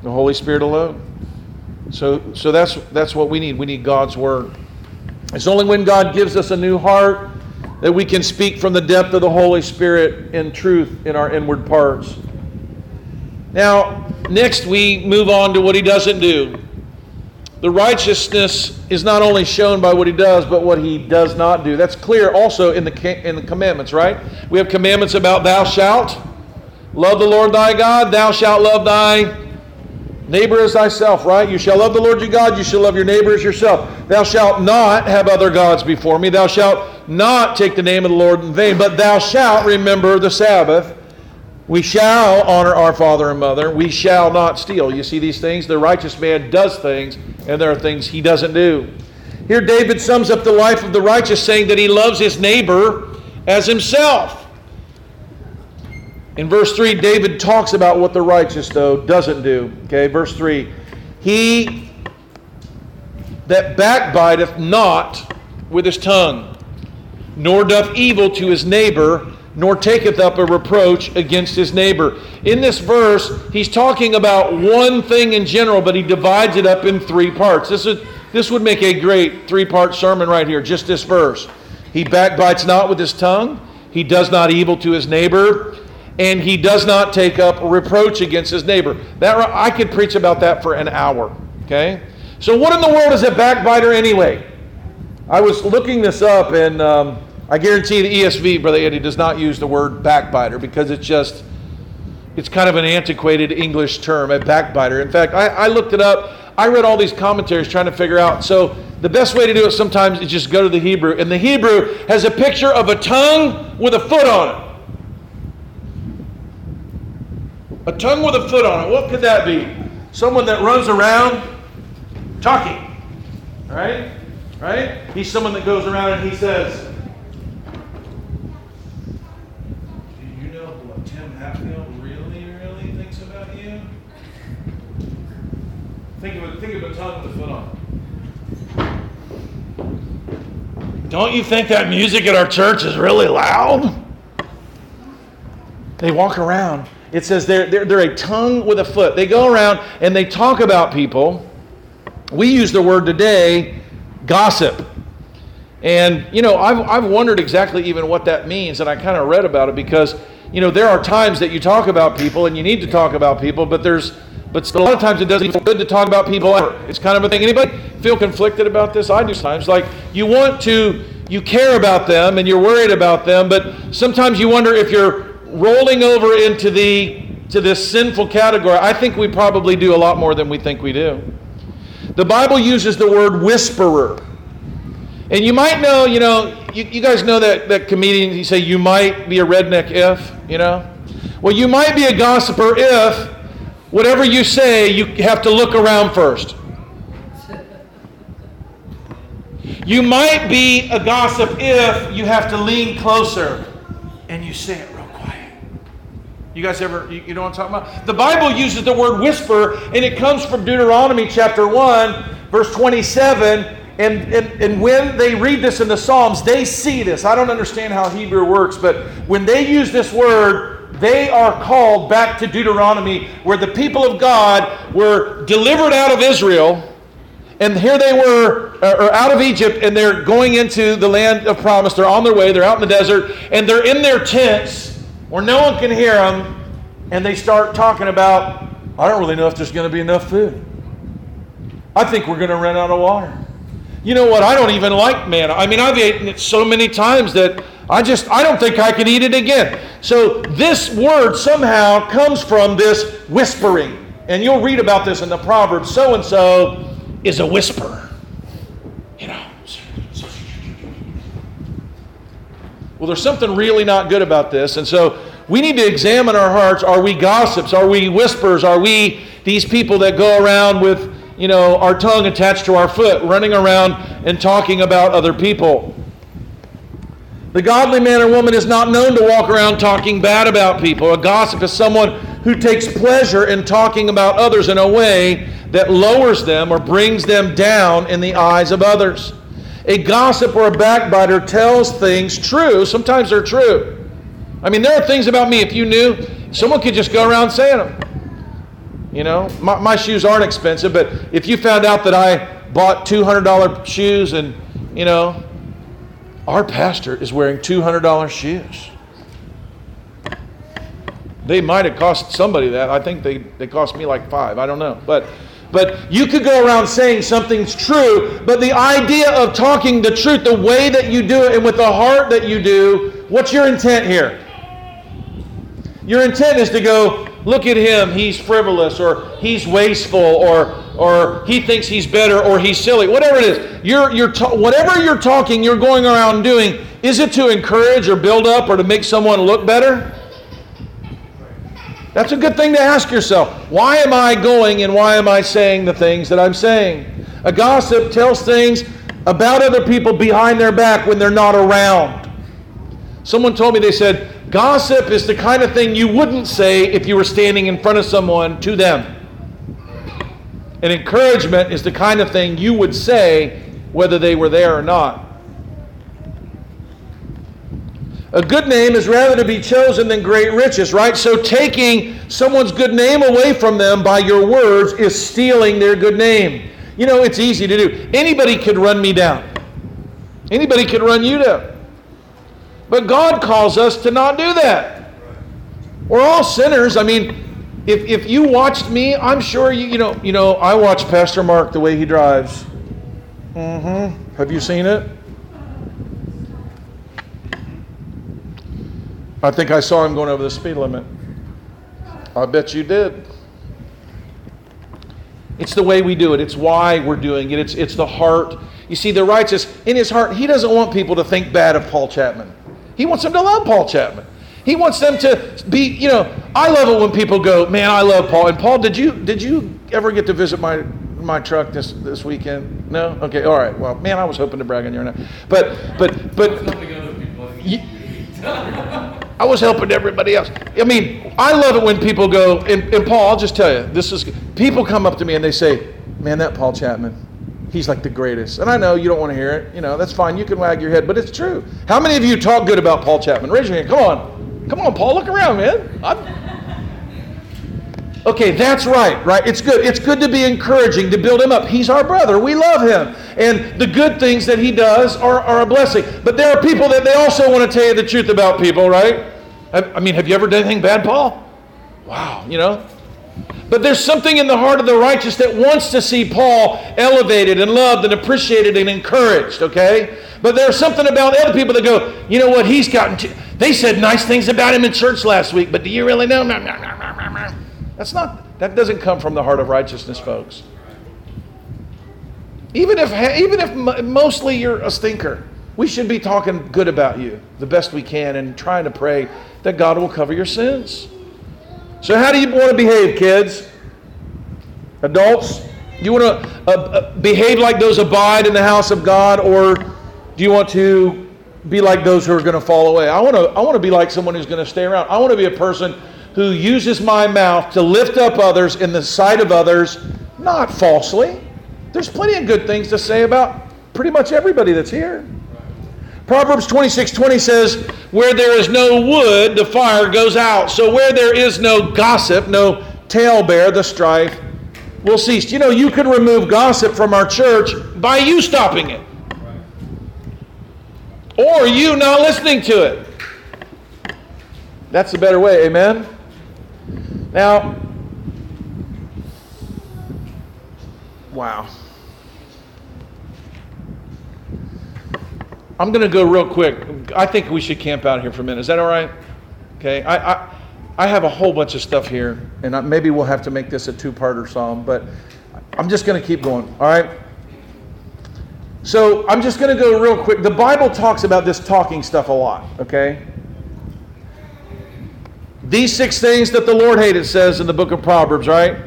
The Holy Spirit alone. So, so that's, that's what we need. We need God's Word. It's only when God gives us a new heart that we can speak from the depth of the Holy Spirit in truth in our inward parts. Now, next we move on to what he doesn't do. The righteousness is not only shown by what he does, but what he does not do. That's clear also in the, in the commandments, right? We have commandments about thou shalt love the Lord thy God, thou shalt love thy neighbor as thyself, right? You shall love the Lord your God, you shall love your neighbor as yourself. Thou shalt not have other gods before me, thou shalt not take the name of the Lord in vain, but thou shalt remember the Sabbath we shall honor our father and mother. We shall not steal. You see these things? The righteous man does things, and there are things he doesn't do. Here, David sums up the life of the righteous, saying that he loves his neighbor as himself. In verse 3, David talks about what the righteous, though, doesn't do. Okay, verse 3 He that backbiteth not with his tongue, nor doth evil to his neighbor nor taketh up a reproach against his neighbor. In this verse, he's talking about one thing in general, but he divides it up in three parts. This, is, this would make a great three part sermon right here, just this verse. He backbites not with his tongue, he does not evil to his neighbor, and he does not take up reproach against his neighbor. That I could preach about that for an hour. Okay? So, what in the world is a backbiter anyway? I was looking this up and. Um, I guarantee the ESV, Brother Eddie, does not use the word backbiter because it's just, it's kind of an antiquated English term, a backbiter. In fact, I, I looked it up. I read all these commentaries trying to figure out. So the best way to do it sometimes is just go to the Hebrew. And the Hebrew has a picture of a tongue with a foot on it. A tongue with a foot on it. What could that be? Someone that runs around talking. Right? Right? He's someone that goes around and he says, Do you know what Tim Hatfield really, really thinks about you? Think of a, think of a tongue with a foot on it. Don't you think that music at our church is really loud? They walk around. It says they're, they're, they're a tongue with a foot. They go around and they talk about people. We use the word today, gossip. And, you know, I've, I've wondered exactly even what that means, and I kind of read about it because, you know, there are times that you talk about people and you need to talk about people, but there's but a lot of times it doesn't feel good to talk about people ever. It's kind of a thing. Anybody feel conflicted about this? I do sometimes. Like you want to, you care about them and you're worried about them, but sometimes you wonder if you're rolling over into the to this sinful category. I think we probably do a lot more than we think we do. The Bible uses the word whisperer. And you might know, you know, you, you guys know that, that comedian, you say you might be a redneck if, you know? Well, you might be a gossiper if Whatever you say, you have to look around first. You might be a gossip if you have to lean closer and you say it quiet. You guys ever, you, know what I'm talking about? The Bible uses the word whisper, and it comes from Deuteronomy chapter 1, verse 27. And, and, and when they read this in the Psalms, they see this. I don't understand how Hebrew works, but when they use this word, they are called back to Deuteronomy, where the people of God were delivered out of Israel. And here they were, uh, or out of Egypt, and they're going into the land of promise. They're on their way, they're out in the desert, and they're in their tents where no one can hear them. And they start talking about, I don't really know if there's going to be enough food. I think we're going to run out of water. You know what? I don't even like manna. I mean, I've eaten it so many times that I just, I don't think I can eat it again. So this word somehow comes from this whispering. And you'll read about this in the Proverbs. So and so is a whisperer. You know. Well, there's something really not good about this. And so we need to examine our hearts. Are we gossips? Are we whispers? Are we these people that go around with, you know, our tongue attached to our foot, running around and talking about other people? The godly man or woman is not known to walk around talking bad about people. A gossip is someone who takes pleasure in talking about others in a way that lowers them or brings them down in the eyes of others. A gossip or a backbiter tells things true. Sometimes they're true. I mean, there are things about me, if you knew, someone could just go around saying them. You know, my, my shoes aren't expensive, but if you found out that I bought $200 shoes and, you know, our pastor is wearing $200 shoes. They might have cost somebody that. I think they, they cost me like five. I don't know. But but you could go around saying something's true, but the idea of talking the truth, the way that you do it, and with the heart that you do, what's your intent here? Your intent is to go, look at him, he's frivolous, or he's wasteful, or or he thinks he's better, or he's silly, whatever it is. You're, you're ta- whatever you're talking, you're going around doing, is it to encourage or build up or to make someone look better? That's a good thing to ask yourself. Why am I going and why am I saying the things that I'm saying? A gossip tells things about other people behind their back when they're not around. Someone told me, they said, gossip is the kind of thing you wouldn't say if you were standing in front of someone to them. And encouragement is the kind of thing you would say whether they were there or not. A good name is rather to be chosen than great riches, right? So taking someone's good name away from them by your words is stealing their good name. You know, it's easy to do. Anybody could run me down. Anybody could run you down. But God calls us to not do that. We're all sinners. I mean, if, if you watched me, I'm sure you, you know, you know, I watch Pastor Mark the way he drives. Mm-hmm. Have you seen it? I think I saw him going over the speed limit. I bet you did. It's the way we do it. It's why we're doing it. It's, it's the heart. You see, the righteous, in his heart, he doesn't want people to think bad of Paul Chapman. He wants them to love Paul Chapman. He wants them to be, you know, I love it when people go, man, I love Paul. And Paul, did you did you ever get to visit my my truck this this weekend? No? Okay, all right. Well, man, I was hoping to brag on you right now. But but but I was helping everybody else. I mean, I love it when people go, and, and Paul, I'll just tell you, this is people come up to me and they say, Man, that Paul Chapman, he's like the greatest. And I know you don't want to hear it. You know, that's fine. You can wag your head, but it's true. How many of you talk good about Paul Chapman? Raise your hand. Come on. Come on, Paul, look around, man. I'm... Okay, that's right, right? It's good. It's good to be encouraging, to build him up. He's our brother. We love him. And the good things that he does are, are a blessing. But there are people that they also want to tell you the truth about people, right? I mean, have you ever done anything bad, Paul? Wow, you know? But there's something in the heart of the righteous that wants to see Paul elevated and loved and appreciated and encouraged, okay? But there's something about other people that go, you know what, he's gotten to, they said nice things about him in church last week, but do you really know? That's not, that doesn't come from the heart of righteousness, folks. Even if, even if mostly you're a stinker, we should be talking good about you the best we can and trying to pray that God will cover your sins. So, how do you want to behave, kids? Adults, do you want to uh, uh, behave like those abide in the house of God, or do you want to be like those who are going to fall away? I want to. I want to be like someone who's going to stay around. I want to be a person who uses my mouth to lift up others in the sight of others, not falsely. There's plenty of good things to say about pretty much everybody that's here. Proverbs 26 20 says, Where there is no wood, the fire goes out. So where there is no gossip, no talebear, the strife will cease. You know, you can remove gossip from our church by you stopping it. Or you not listening to it. That's the better way, amen? Now, wow. I'm going to go real quick. I think we should camp out here for a minute. Is that all right? Okay. I, I, I have a whole bunch of stuff here, and I, maybe we'll have to make this a two-parter psalm, but I'm just going to keep going. All right. So I'm just going to go real quick. The Bible talks about this talking stuff a lot. Okay. These six things that the Lord hated, says in the book of Proverbs, right?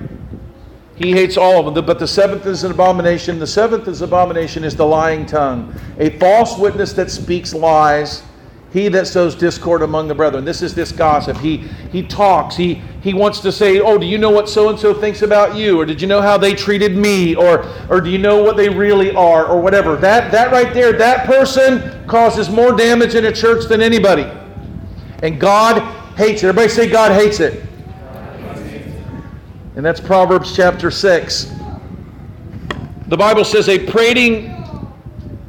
He hates all of them. But the seventh is an abomination. The seventh is abomination is the lying tongue, a false witness that speaks lies. He that sows discord among the brethren. This is this gossip. He he talks. He he wants to say, "Oh, do you know what so and so thinks about you? Or did you know how they treated me? Or or do you know what they really are? Or whatever." That that right there, that person causes more damage in a church than anybody. And God hates it. Everybody say God hates it. And that's Proverbs chapter 6. The Bible says, A prating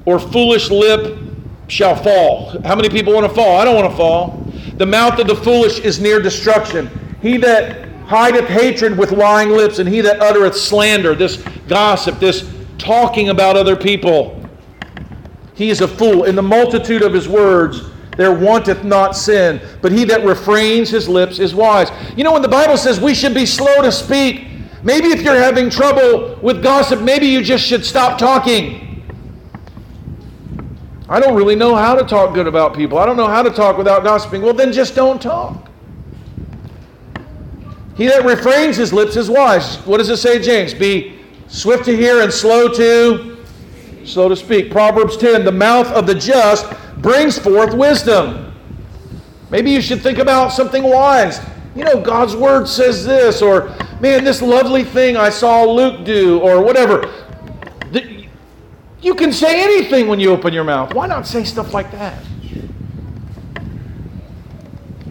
or foolish lip shall fall. How many people want to fall? I don't want to fall. The mouth of the foolish is near destruction. He that hideth hatred with lying lips, and he that uttereth slander, this gossip, this talking about other people, he is a fool. In the multitude of his words, there wanteth not sin, but he that refrains his lips is wise. You know, when the Bible says we should be slow to speak, maybe if you're having trouble with gossip, maybe you just should stop talking. I don't really know how to talk good about people. I don't know how to talk without gossiping. Well, then just don't talk. He that refrains his lips is wise. What does it say, James? Be swift to hear and slow to slow to speak. Proverbs 10, the mouth of the just brings forth wisdom. Maybe you should think about something wise. You know, God's word says this, or man, this lovely thing I saw Luke do, or whatever. You can say anything when you open your mouth. Why not say stuff like that?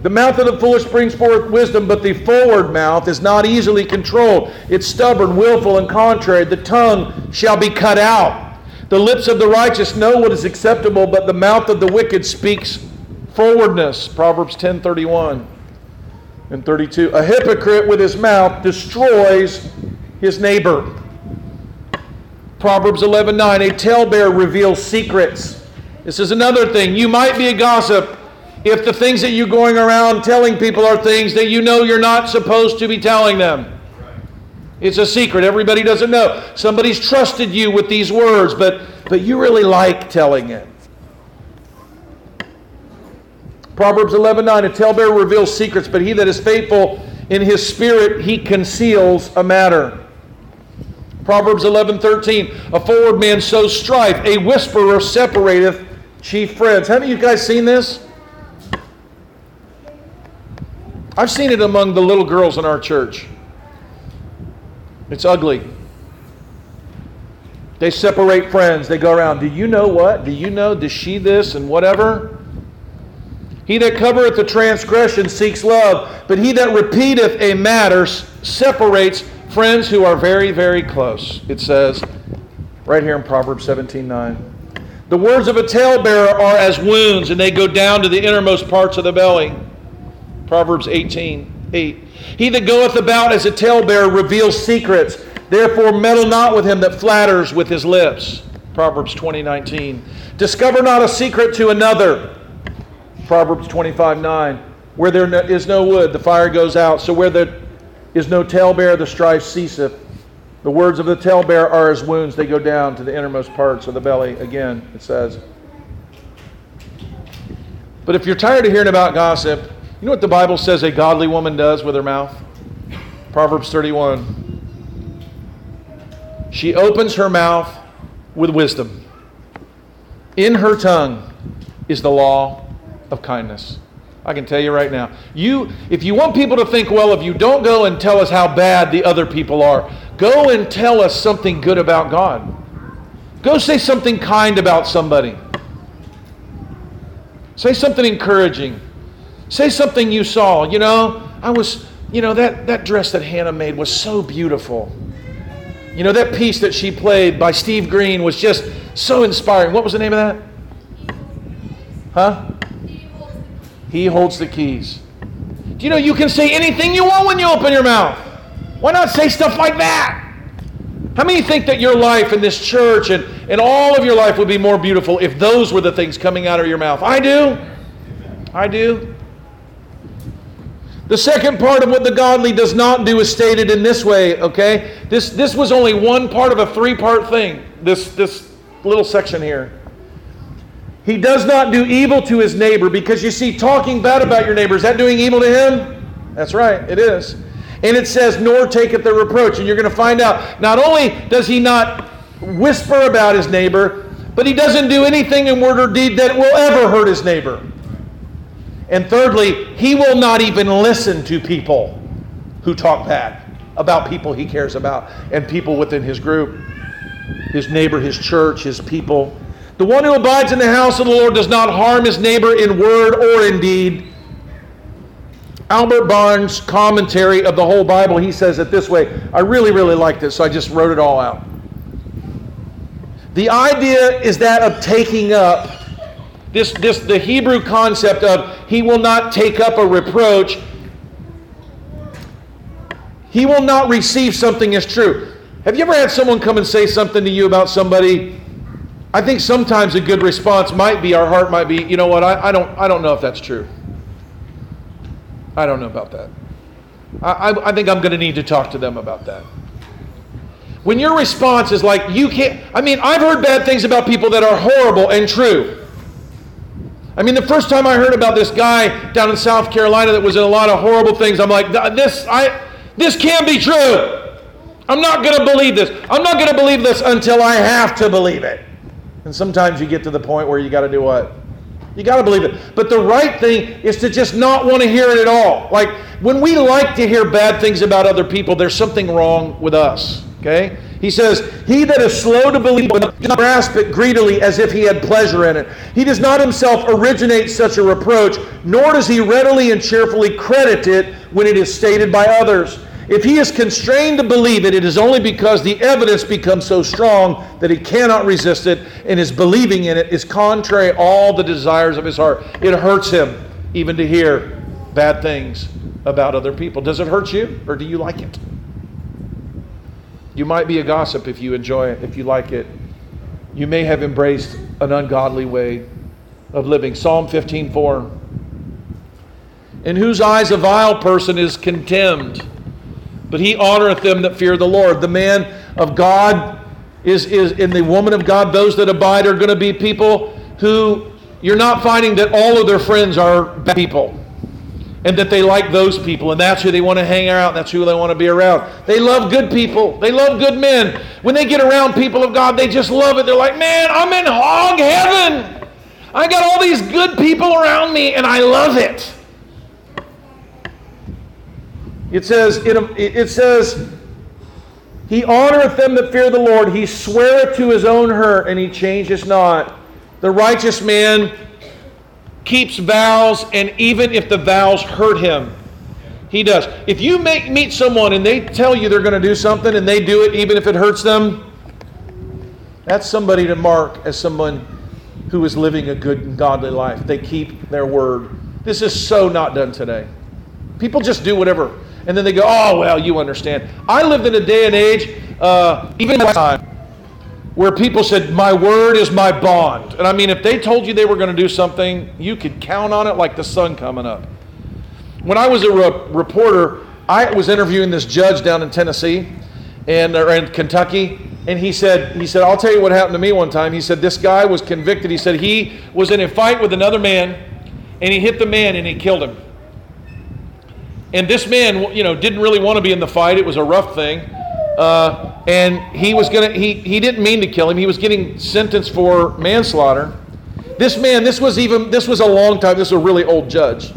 The mouth of the foolish brings forth wisdom, but the forward mouth is not easily controlled. It's stubborn, willful, and contrary. The tongue shall be cut out. The lips of the righteous know what is acceptable, but the mouth of the wicked speaks forwardness. Proverbs 10 31 and 32. A hypocrite with his mouth destroys his neighbor. Proverbs 11 9. A talebearer reveals secrets. This is another thing. You might be a gossip if the things that you're going around telling people are things that you know you're not supposed to be telling them. It's a secret. Everybody doesn't know. Somebody's trusted you with these words, but, but you really like telling it. Proverbs 11 9. A talebearer reveals secrets, but he that is faithful in his spirit, he conceals a matter. Proverbs 11 13. A forward man sows strife, a whisperer separateth chief friends. Haven't you guys seen this? I've seen it among the little girls in our church. It's ugly. They separate friends. They go around. Do you know what? Do you know? Does she this and whatever? He that covereth the transgression seeks love, but he that repeateth a matter separates friends who are very, very close. It says right here in Proverbs 17 9. The words of a talebearer are as wounds, and they go down to the innermost parts of the belly. Proverbs 18 8. He that goeth about as a talebearer reveals secrets. Therefore, meddle not with him that flatters with his lips. Proverbs 20 19. Discover not a secret to another. Proverbs 25 9. Where there is no wood, the fire goes out. So where there is no talebearer, the strife ceaseth. The words of the talebearer are as wounds, they go down to the innermost parts of the belly. Again, it says. But if you're tired of hearing about gossip, you know what the Bible says a godly woman does with her mouth? Proverbs 31. She opens her mouth with wisdom. In her tongue is the law of kindness. I can tell you right now. You, if you want people to think well of you, don't go and tell us how bad the other people are. Go and tell us something good about God. Go say something kind about somebody. Say something encouraging. Say something you saw. You know, I was, you know, that, that dress that Hannah made was so beautiful. You know, that piece that she played by Steve Green was just so inspiring. What was the name of that? Huh? He holds the keys. Do you know you can say anything you want when you open your mouth? Why not say stuff like that? How many think that your life in this church and, and all of your life would be more beautiful if those were the things coming out of your mouth? I do. I do. The second part of what the godly does not do is stated in this way, okay? This, this was only one part of a three part thing, this, this little section here. He does not do evil to his neighbor because you see, talking bad about your neighbor, is that doing evil to him? That's right, it is. And it says, nor taketh the reproach. And you're going to find out, not only does he not whisper about his neighbor, but he doesn't do anything in word or deed that will ever hurt his neighbor. And thirdly, he will not even listen to people who talk bad about people he cares about and people within his group, his neighbor, his church, his people. The one who abides in the house of the Lord does not harm his neighbor in word or in deed. Albert Barnes' commentary of the whole Bible, he says it this way. I really, really liked it, so I just wrote it all out. The idea is that of taking up this, this the Hebrew concept of he will not take up a reproach. He will not receive something as true. Have you ever had someone come and say something to you about somebody? I think sometimes a good response might be our heart might be, you know what, I, I don't I don't know if that's true. I don't know about that. I, I, I think I'm going to need to talk to them about that. When your response is like, you can't, I mean, I've heard bad things about people that are horrible and true. I mean, the first time I heard about this guy down in South Carolina that was in a lot of horrible things, I'm like, this, I, this can't be true. I'm not going to believe this. I'm not going to believe this until I have to believe it. And sometimes you get to the point where you got to do what? You got to believe it. But the right thing is to just not want to hear it at all. Like when we like to hear bad things about other people, there's something wrong with us. Okay? He says, He that is slow to believe does not grasp it greedily as if he had pleasure in it. He does not himself originate such a reproach, nor does he readily and cheerfully credit it when it is stated by others. If he is constrained to believe it, it is only because the evidence becomes so strong that he cannot resist it, and his believing in it is contrary all the desires of his heart. It hurts him even to hear bad things about other people. Does it hurt you, or do you like it? You might be a gossip if you enjoy it, if you like it. You may have embraced an ungodly way of living. Psalm 15:4. In whose eyes a vile person is contemned but he honoreth them that fear the Lord. The man of God is, is in the woman of God, those that abide are going to be people who you're not finding that all of their friends are bad people and that they like those people and that's who they want to hang out that's who they want to be around. They love good people they love good men. When they get around people of god they just love it. They're like man i'm in hog heaven. I got all these good people around me and i love it. It says, it says, He honoreth them that fear the Lord. He sweareth to his own hurt, and he changes not. The righteous man keeps vows, and even if the vows hurt him, he does. If you make, meet someone and they tell you they're going to do something and they do it even if it hurts them, that's somebody to mark as someone who is living a good and godly life. They keep their word. This is so not done today. People just do whatever and then they go, oh, well, you understand. I lived in a day and age, uh, even last time, where people said, my word is my bond. And I mean, if they told you they were going to do something, you could count on it like the sun coming up. When I was a re- reporter, I was interviewing this judge down in Tennessee and or in Kentucky, and he said, he said, I'll tell you what happened to me one time. He said this guy was convicted. He said he was in a fight with another man, and he hit the man and he killed him. And this man, you know, didn't really want to be in the fight. It was a rough thing. Uh, and he was to, he, he didn't mean to kill him. He was getting sentenced for manslaughter. This man, this was even, this was a long time. This was a really old judge.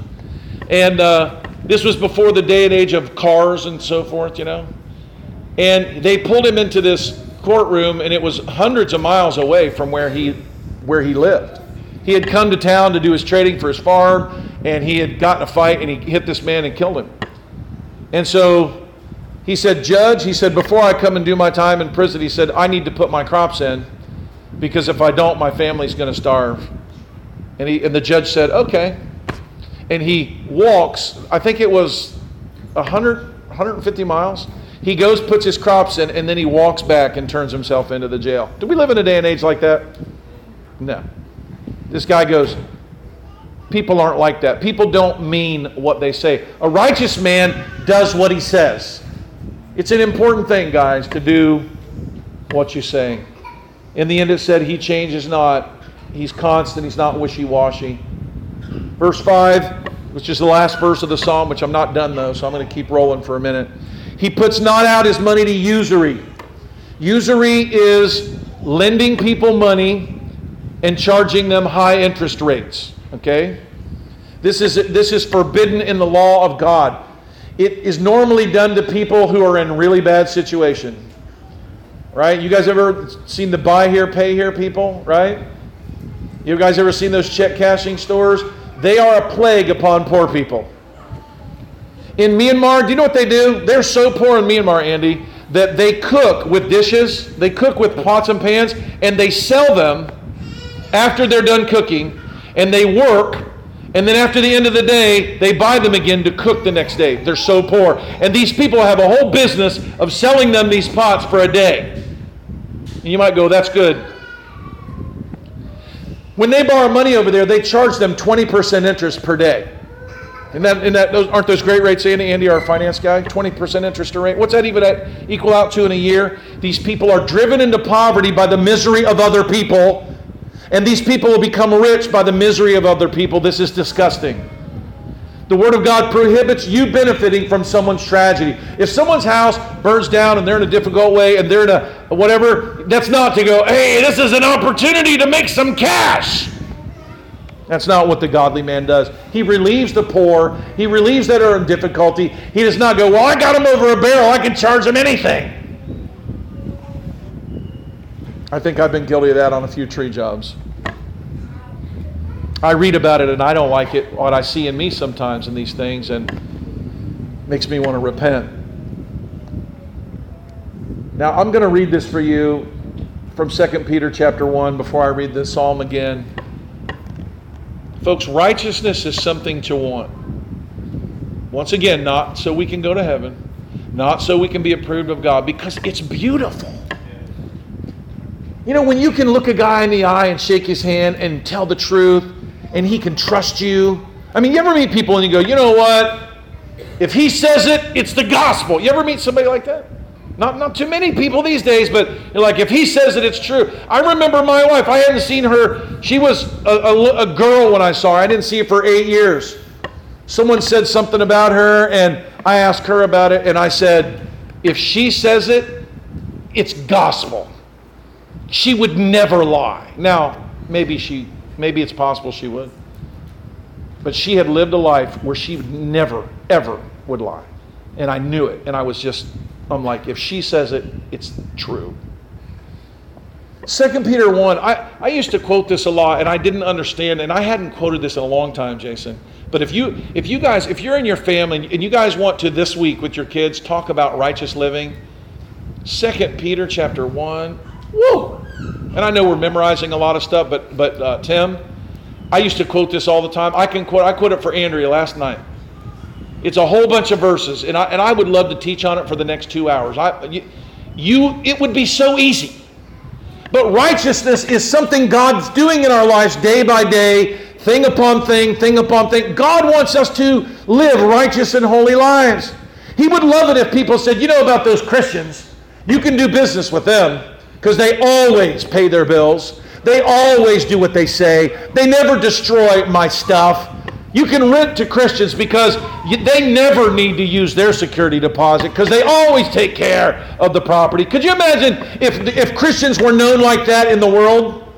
And uh, this was before the day and age of cars and so forth, you know. And they pulled him into this courtroom, and it was hundreds of miles away from where he, where he lived. He had come to town to do his trading for his farm, and he had gotten a fight and he hit this man and killed him. And so he said, Judge, he said, before I come and do my time in prison, he said, I need to put my crops in because if I don't, my family's going to starve. And, he, and the judge said, Okay. And he walks, I think it was 100, 150 miles. He goes, puts his crops in, and then he walks back and turns himself into the jail. Do we live in a day and age like that? No. This guy goes, People aren't like that. People don't mean what they say. A righteous man does what he says. It's an important thing, guys, to do what you say. In the end, it said, He changes not. He's constant. He's not wishy washy. Verse 5 which is the last verse of the psalm, which I'm not done though, so I'm going to keep rolling for a minute. He puts not out his money to usury. Usury is lending people money and charging them high interest rates. Okay? This is, this is forbidden in the law of God. It is normally done to people who are in really bad situation. Right? You guys ever seen the buy here, pay here people? Right? You guys ever seen those check cashing stores? They are a plague upon poor people. In Myanmar, do you know what they do? They're so poor in Myanmar, Andy, that they cook with dishes, they cook with pots and pans, and they sell them after they're done cooking, and they work, and then after the end of the day, they buy them again to cook the next day. They're so poor. And these people have a whole business of selling them these pots for a day. And you might go, that's good. When they borrow money over there, they charge them 20% interest per day. And that, and that those, aren't those great rates, Andy? Andy, our finance guy, 20% interest rate. What's that even at, equal out to in a year? These people are driven into poverty by the misery of other people, and these people will become rich by the misery of other people. This is disgusting. The Word of God prohibits you benefiting from someone's tragedy. If someone's house burns down and they're in a difficult way and they're in a whatever, that's not to go, hey, this is an opportunity to make some cash. That's not what the godly man does. He relieves the poor, he relieves that are in difficulty. He does not go, well, I got him over a barrel, I can charge him anything. I think I've been guilty of that on a few tree jobs. I read about it and I don't like it, what I see in me sometimes in these things, and makes me want to repent. Now I'm going to read this for you from 2 Peter chapter 1 before I read this psalm again. Folks, righteousness is something to want. Once again, not so we can go to heaven, not so we can be approved of God, because it's beautiful. You know, when you can look a guy in the eye and shake his hand and tell the truth, and he can trust you. I mean, you ever meet people and you go, you know what? If he says it, it's the gospel. You ever meet somebody like that? Not, not too many people these days, but you're like, if he says it, it's true. I remember my wife. I hadn't seen her. She was a, a, a girl when I saw her. I didn't see her for eight years. Someone said something about her, and I asked her about it, and I said, if she says it, it's gospel. She would never lie. Now, maybe she, maybe it's possible she would. But she had lived a life where she never, ever would lie. And I knew it. And I was just I'm like, if she says it, it's true. 2 Peter 1, I, I used to quote this a lot and I didn't understand, and I hadn't quoted this in a long time, Jason. But if you if you guys, if you're in your family and you guys want to this week with your kids talk about righteous living, 2 Peter chapter 1, woo! And I know we're memorizing a lot of stuff, but but uh, Tim, I used to quote this all the time. I can quote I quote it for Andrea last night. It's a whole bunch of verses, and I, and I would love to teach on it for the next two hours. I, you, you, it would be so easy. But righteousness is something God's doing in our lives day by day, thing upon thing, thing upon thing. God wants us to live righteous and holy lives. He would love it if people said, you know about those Christians, you can do business with them because they always pay their bills. They always do what they say. They never destroy my stuff. You can rent to Christians because they never need to use their security deposit because they always take care of the property. Could you imagine if, if Christians were known like that in the world?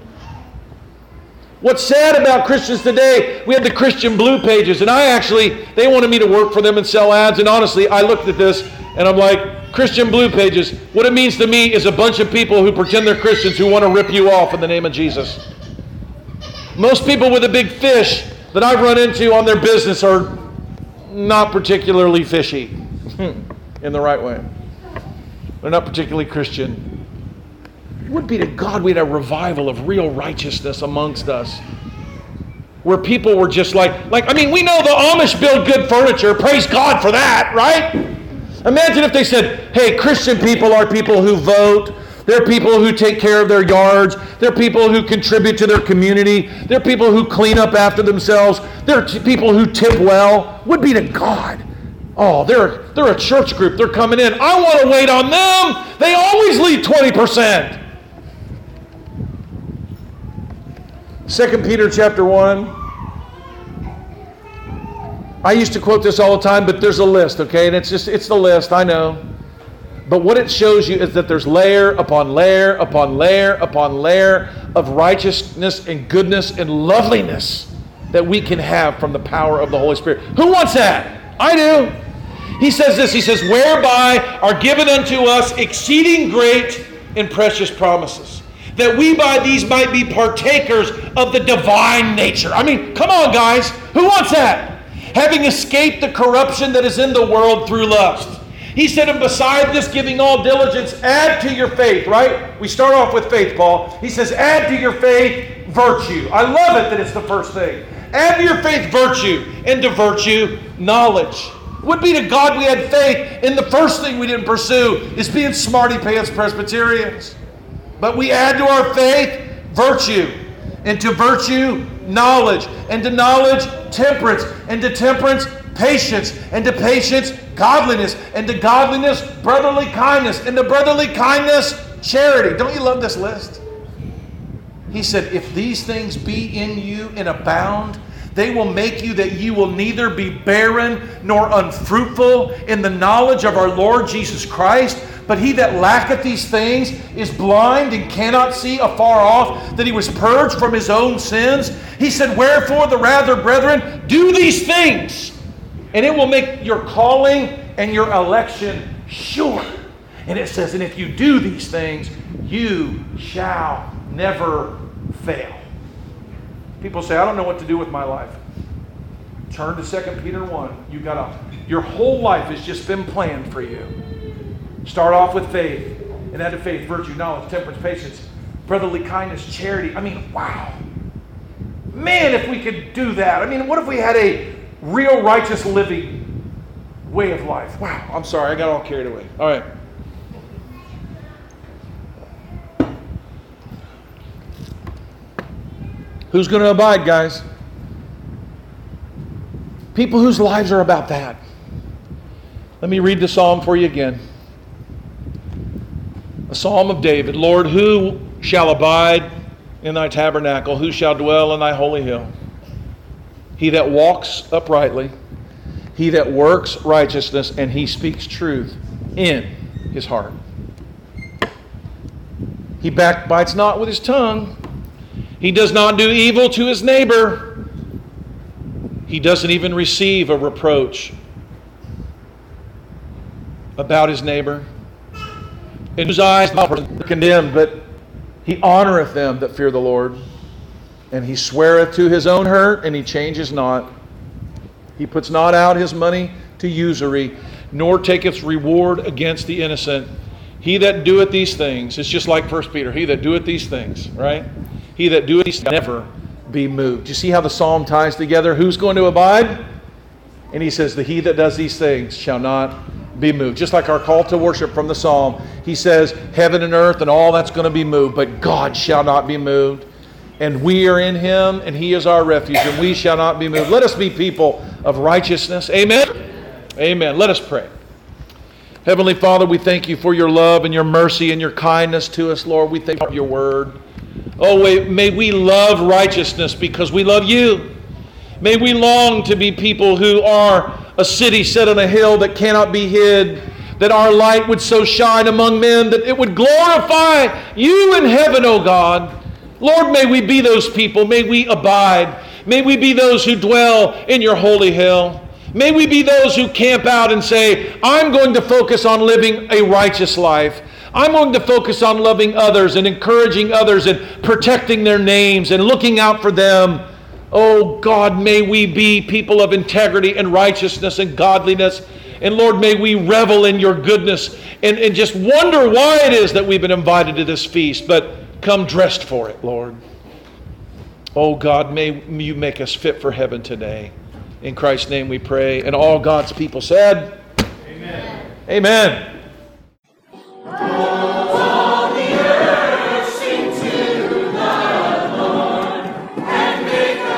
What's sad about Christians today, we had the Christian blue pages, and I actually, they wanted me to work for them and sell ads, and honestly, I looked at this and I'm like, Christian blue pages, what it means to me is a bunch of people who pretend they're Christians who want to rip you off in the name of Jesus. Most people with a big fish that I've run into on their business are not particularly fishy in the right way. They're not particularly Christian. It would be to God we had a revival of real righteousness amongst us. Where people were just like, like, I mean, we know the Amish build good furniture. Praise God for that, right? Imagine if they said, hey, Christian people are people who vote, They're people who take care of their yards. They're people who contribute to their community. They're people who clean up after themselves. They're people who tip well. Would be to God. Oh, they're, they're a church group. They're coming in. I want to wait on them. They always leave 20%. 2 Peter chapter 1. I used to quote this all the time, but there's a list, okay? And it's just, it's the list, I know. But what it shows you is that there's layer upon layer upon layer upon layer of righteousness and goodness and loveliness that we can have from the power of the Holy Spirit. Who wants that? I do. He says this He says, Whereby are given unto us exceeding great and precious promises, that we by these might be partakers of the divine nature. I mean, come on, guys. Who wants that? Having escaped the corruption that is in the world through lust. He said, and beside this, giving all diligence, add to your faith, right? We start off with faith, Paul. He says, add to your faith virtue. I love it that it's the first thing. Add to your faith virtue, and to virtue, knowledge. Would be to God we had faith, and the first thing we didn't pursue is being smarty pants Presbyterians. But we add to our faith virtue, and to virtue, knowledge, and to knowledge, temperance, and to temperance, patience, and to patience, godliness, and to godliness, brotherly kindness, and to brotherly kindness, charity. Don't you love this list? He said, If these things be in you and abound, they will make you that you will neither be barren nor unfruitful in the knowledge of our Lord Jesus Christ. But he that lacketh these things is blind and cannot see afar off that he was purged from his own sins. He said, Wherefore the rather, brethren, do these things and it will make your calling and your election sure. And it says, and if you do these things, you shall never fail. People say, I don't know what to do with my life. Turn to 2 Peter 1. You got a, your whole life has just been planned for you. Start off with faith, and add to faith, virtue, knowledge, temperance, patience, brotherly kindness, charity. I mean, wow. Man, if we could do that. I mean, what if we had a real righteous living way of life. Wow, I'm sorry, I got all carried away. All right. Who's going to abide, guys? People whose lives are about that. Let me read the psalm for you again. A psalm of David Lord, who shall abide in thy tabernacle? Who shall dwell in thy holy hill? He that walks uprightly, he that works righteousness, and he speaks truth in his heart. He backbites not with his tongue. He does not do evil to his neighbor. He doesn't even receive a reproach about his neighbor. In whose eyes are condemned, but he honoreth them that fear the Lord and he sweareth to his own hurt, and he changes not. He puts not out his money to usury, nor taketh reward against the innocent. He that doeth these things, it's just like First Peter, he that doeth these things, right? He that doeth these things never be moved. Do you see how the psalm ties together? Who's going to abide? And he says, The he that does these things shall not be moved. Just like our call to worship from the psalm, he says, Heaven and earth and all that's going to be moved, but God shall not be moved and we are in him, and he is our refuge, and we shall not be moved. Let us be people of righteousness. Amen. Amen. Let us pray. Heavenly Father, we thank you for your love and your mercy and your kindness to us, Lord. We thank you for your word. Oh, may we love righteousness because we love you. May we long to be people who are a city set on a hill that cannot be hid, that our light would so shine among men that it would glorify you in heaven, O God. Lord, may we be those people. May we abide. May we be those who dwell in your holy hill. May we be those who camp out and say, I'm going to focus on living a righteous life. I'm going to focus on loving others and encouraging others and protecting their names and looking out for them. Oh God, may we be people of integrity and righteousness and godliness. And Lord, may we revel in your goodness and, and just wonder why it is that we've been invited to this feast. But come dressed for it, Lord. Oh God, may you make us fit for heaven today. In Christ's name we pray. And all God's people said, Amen. Amen.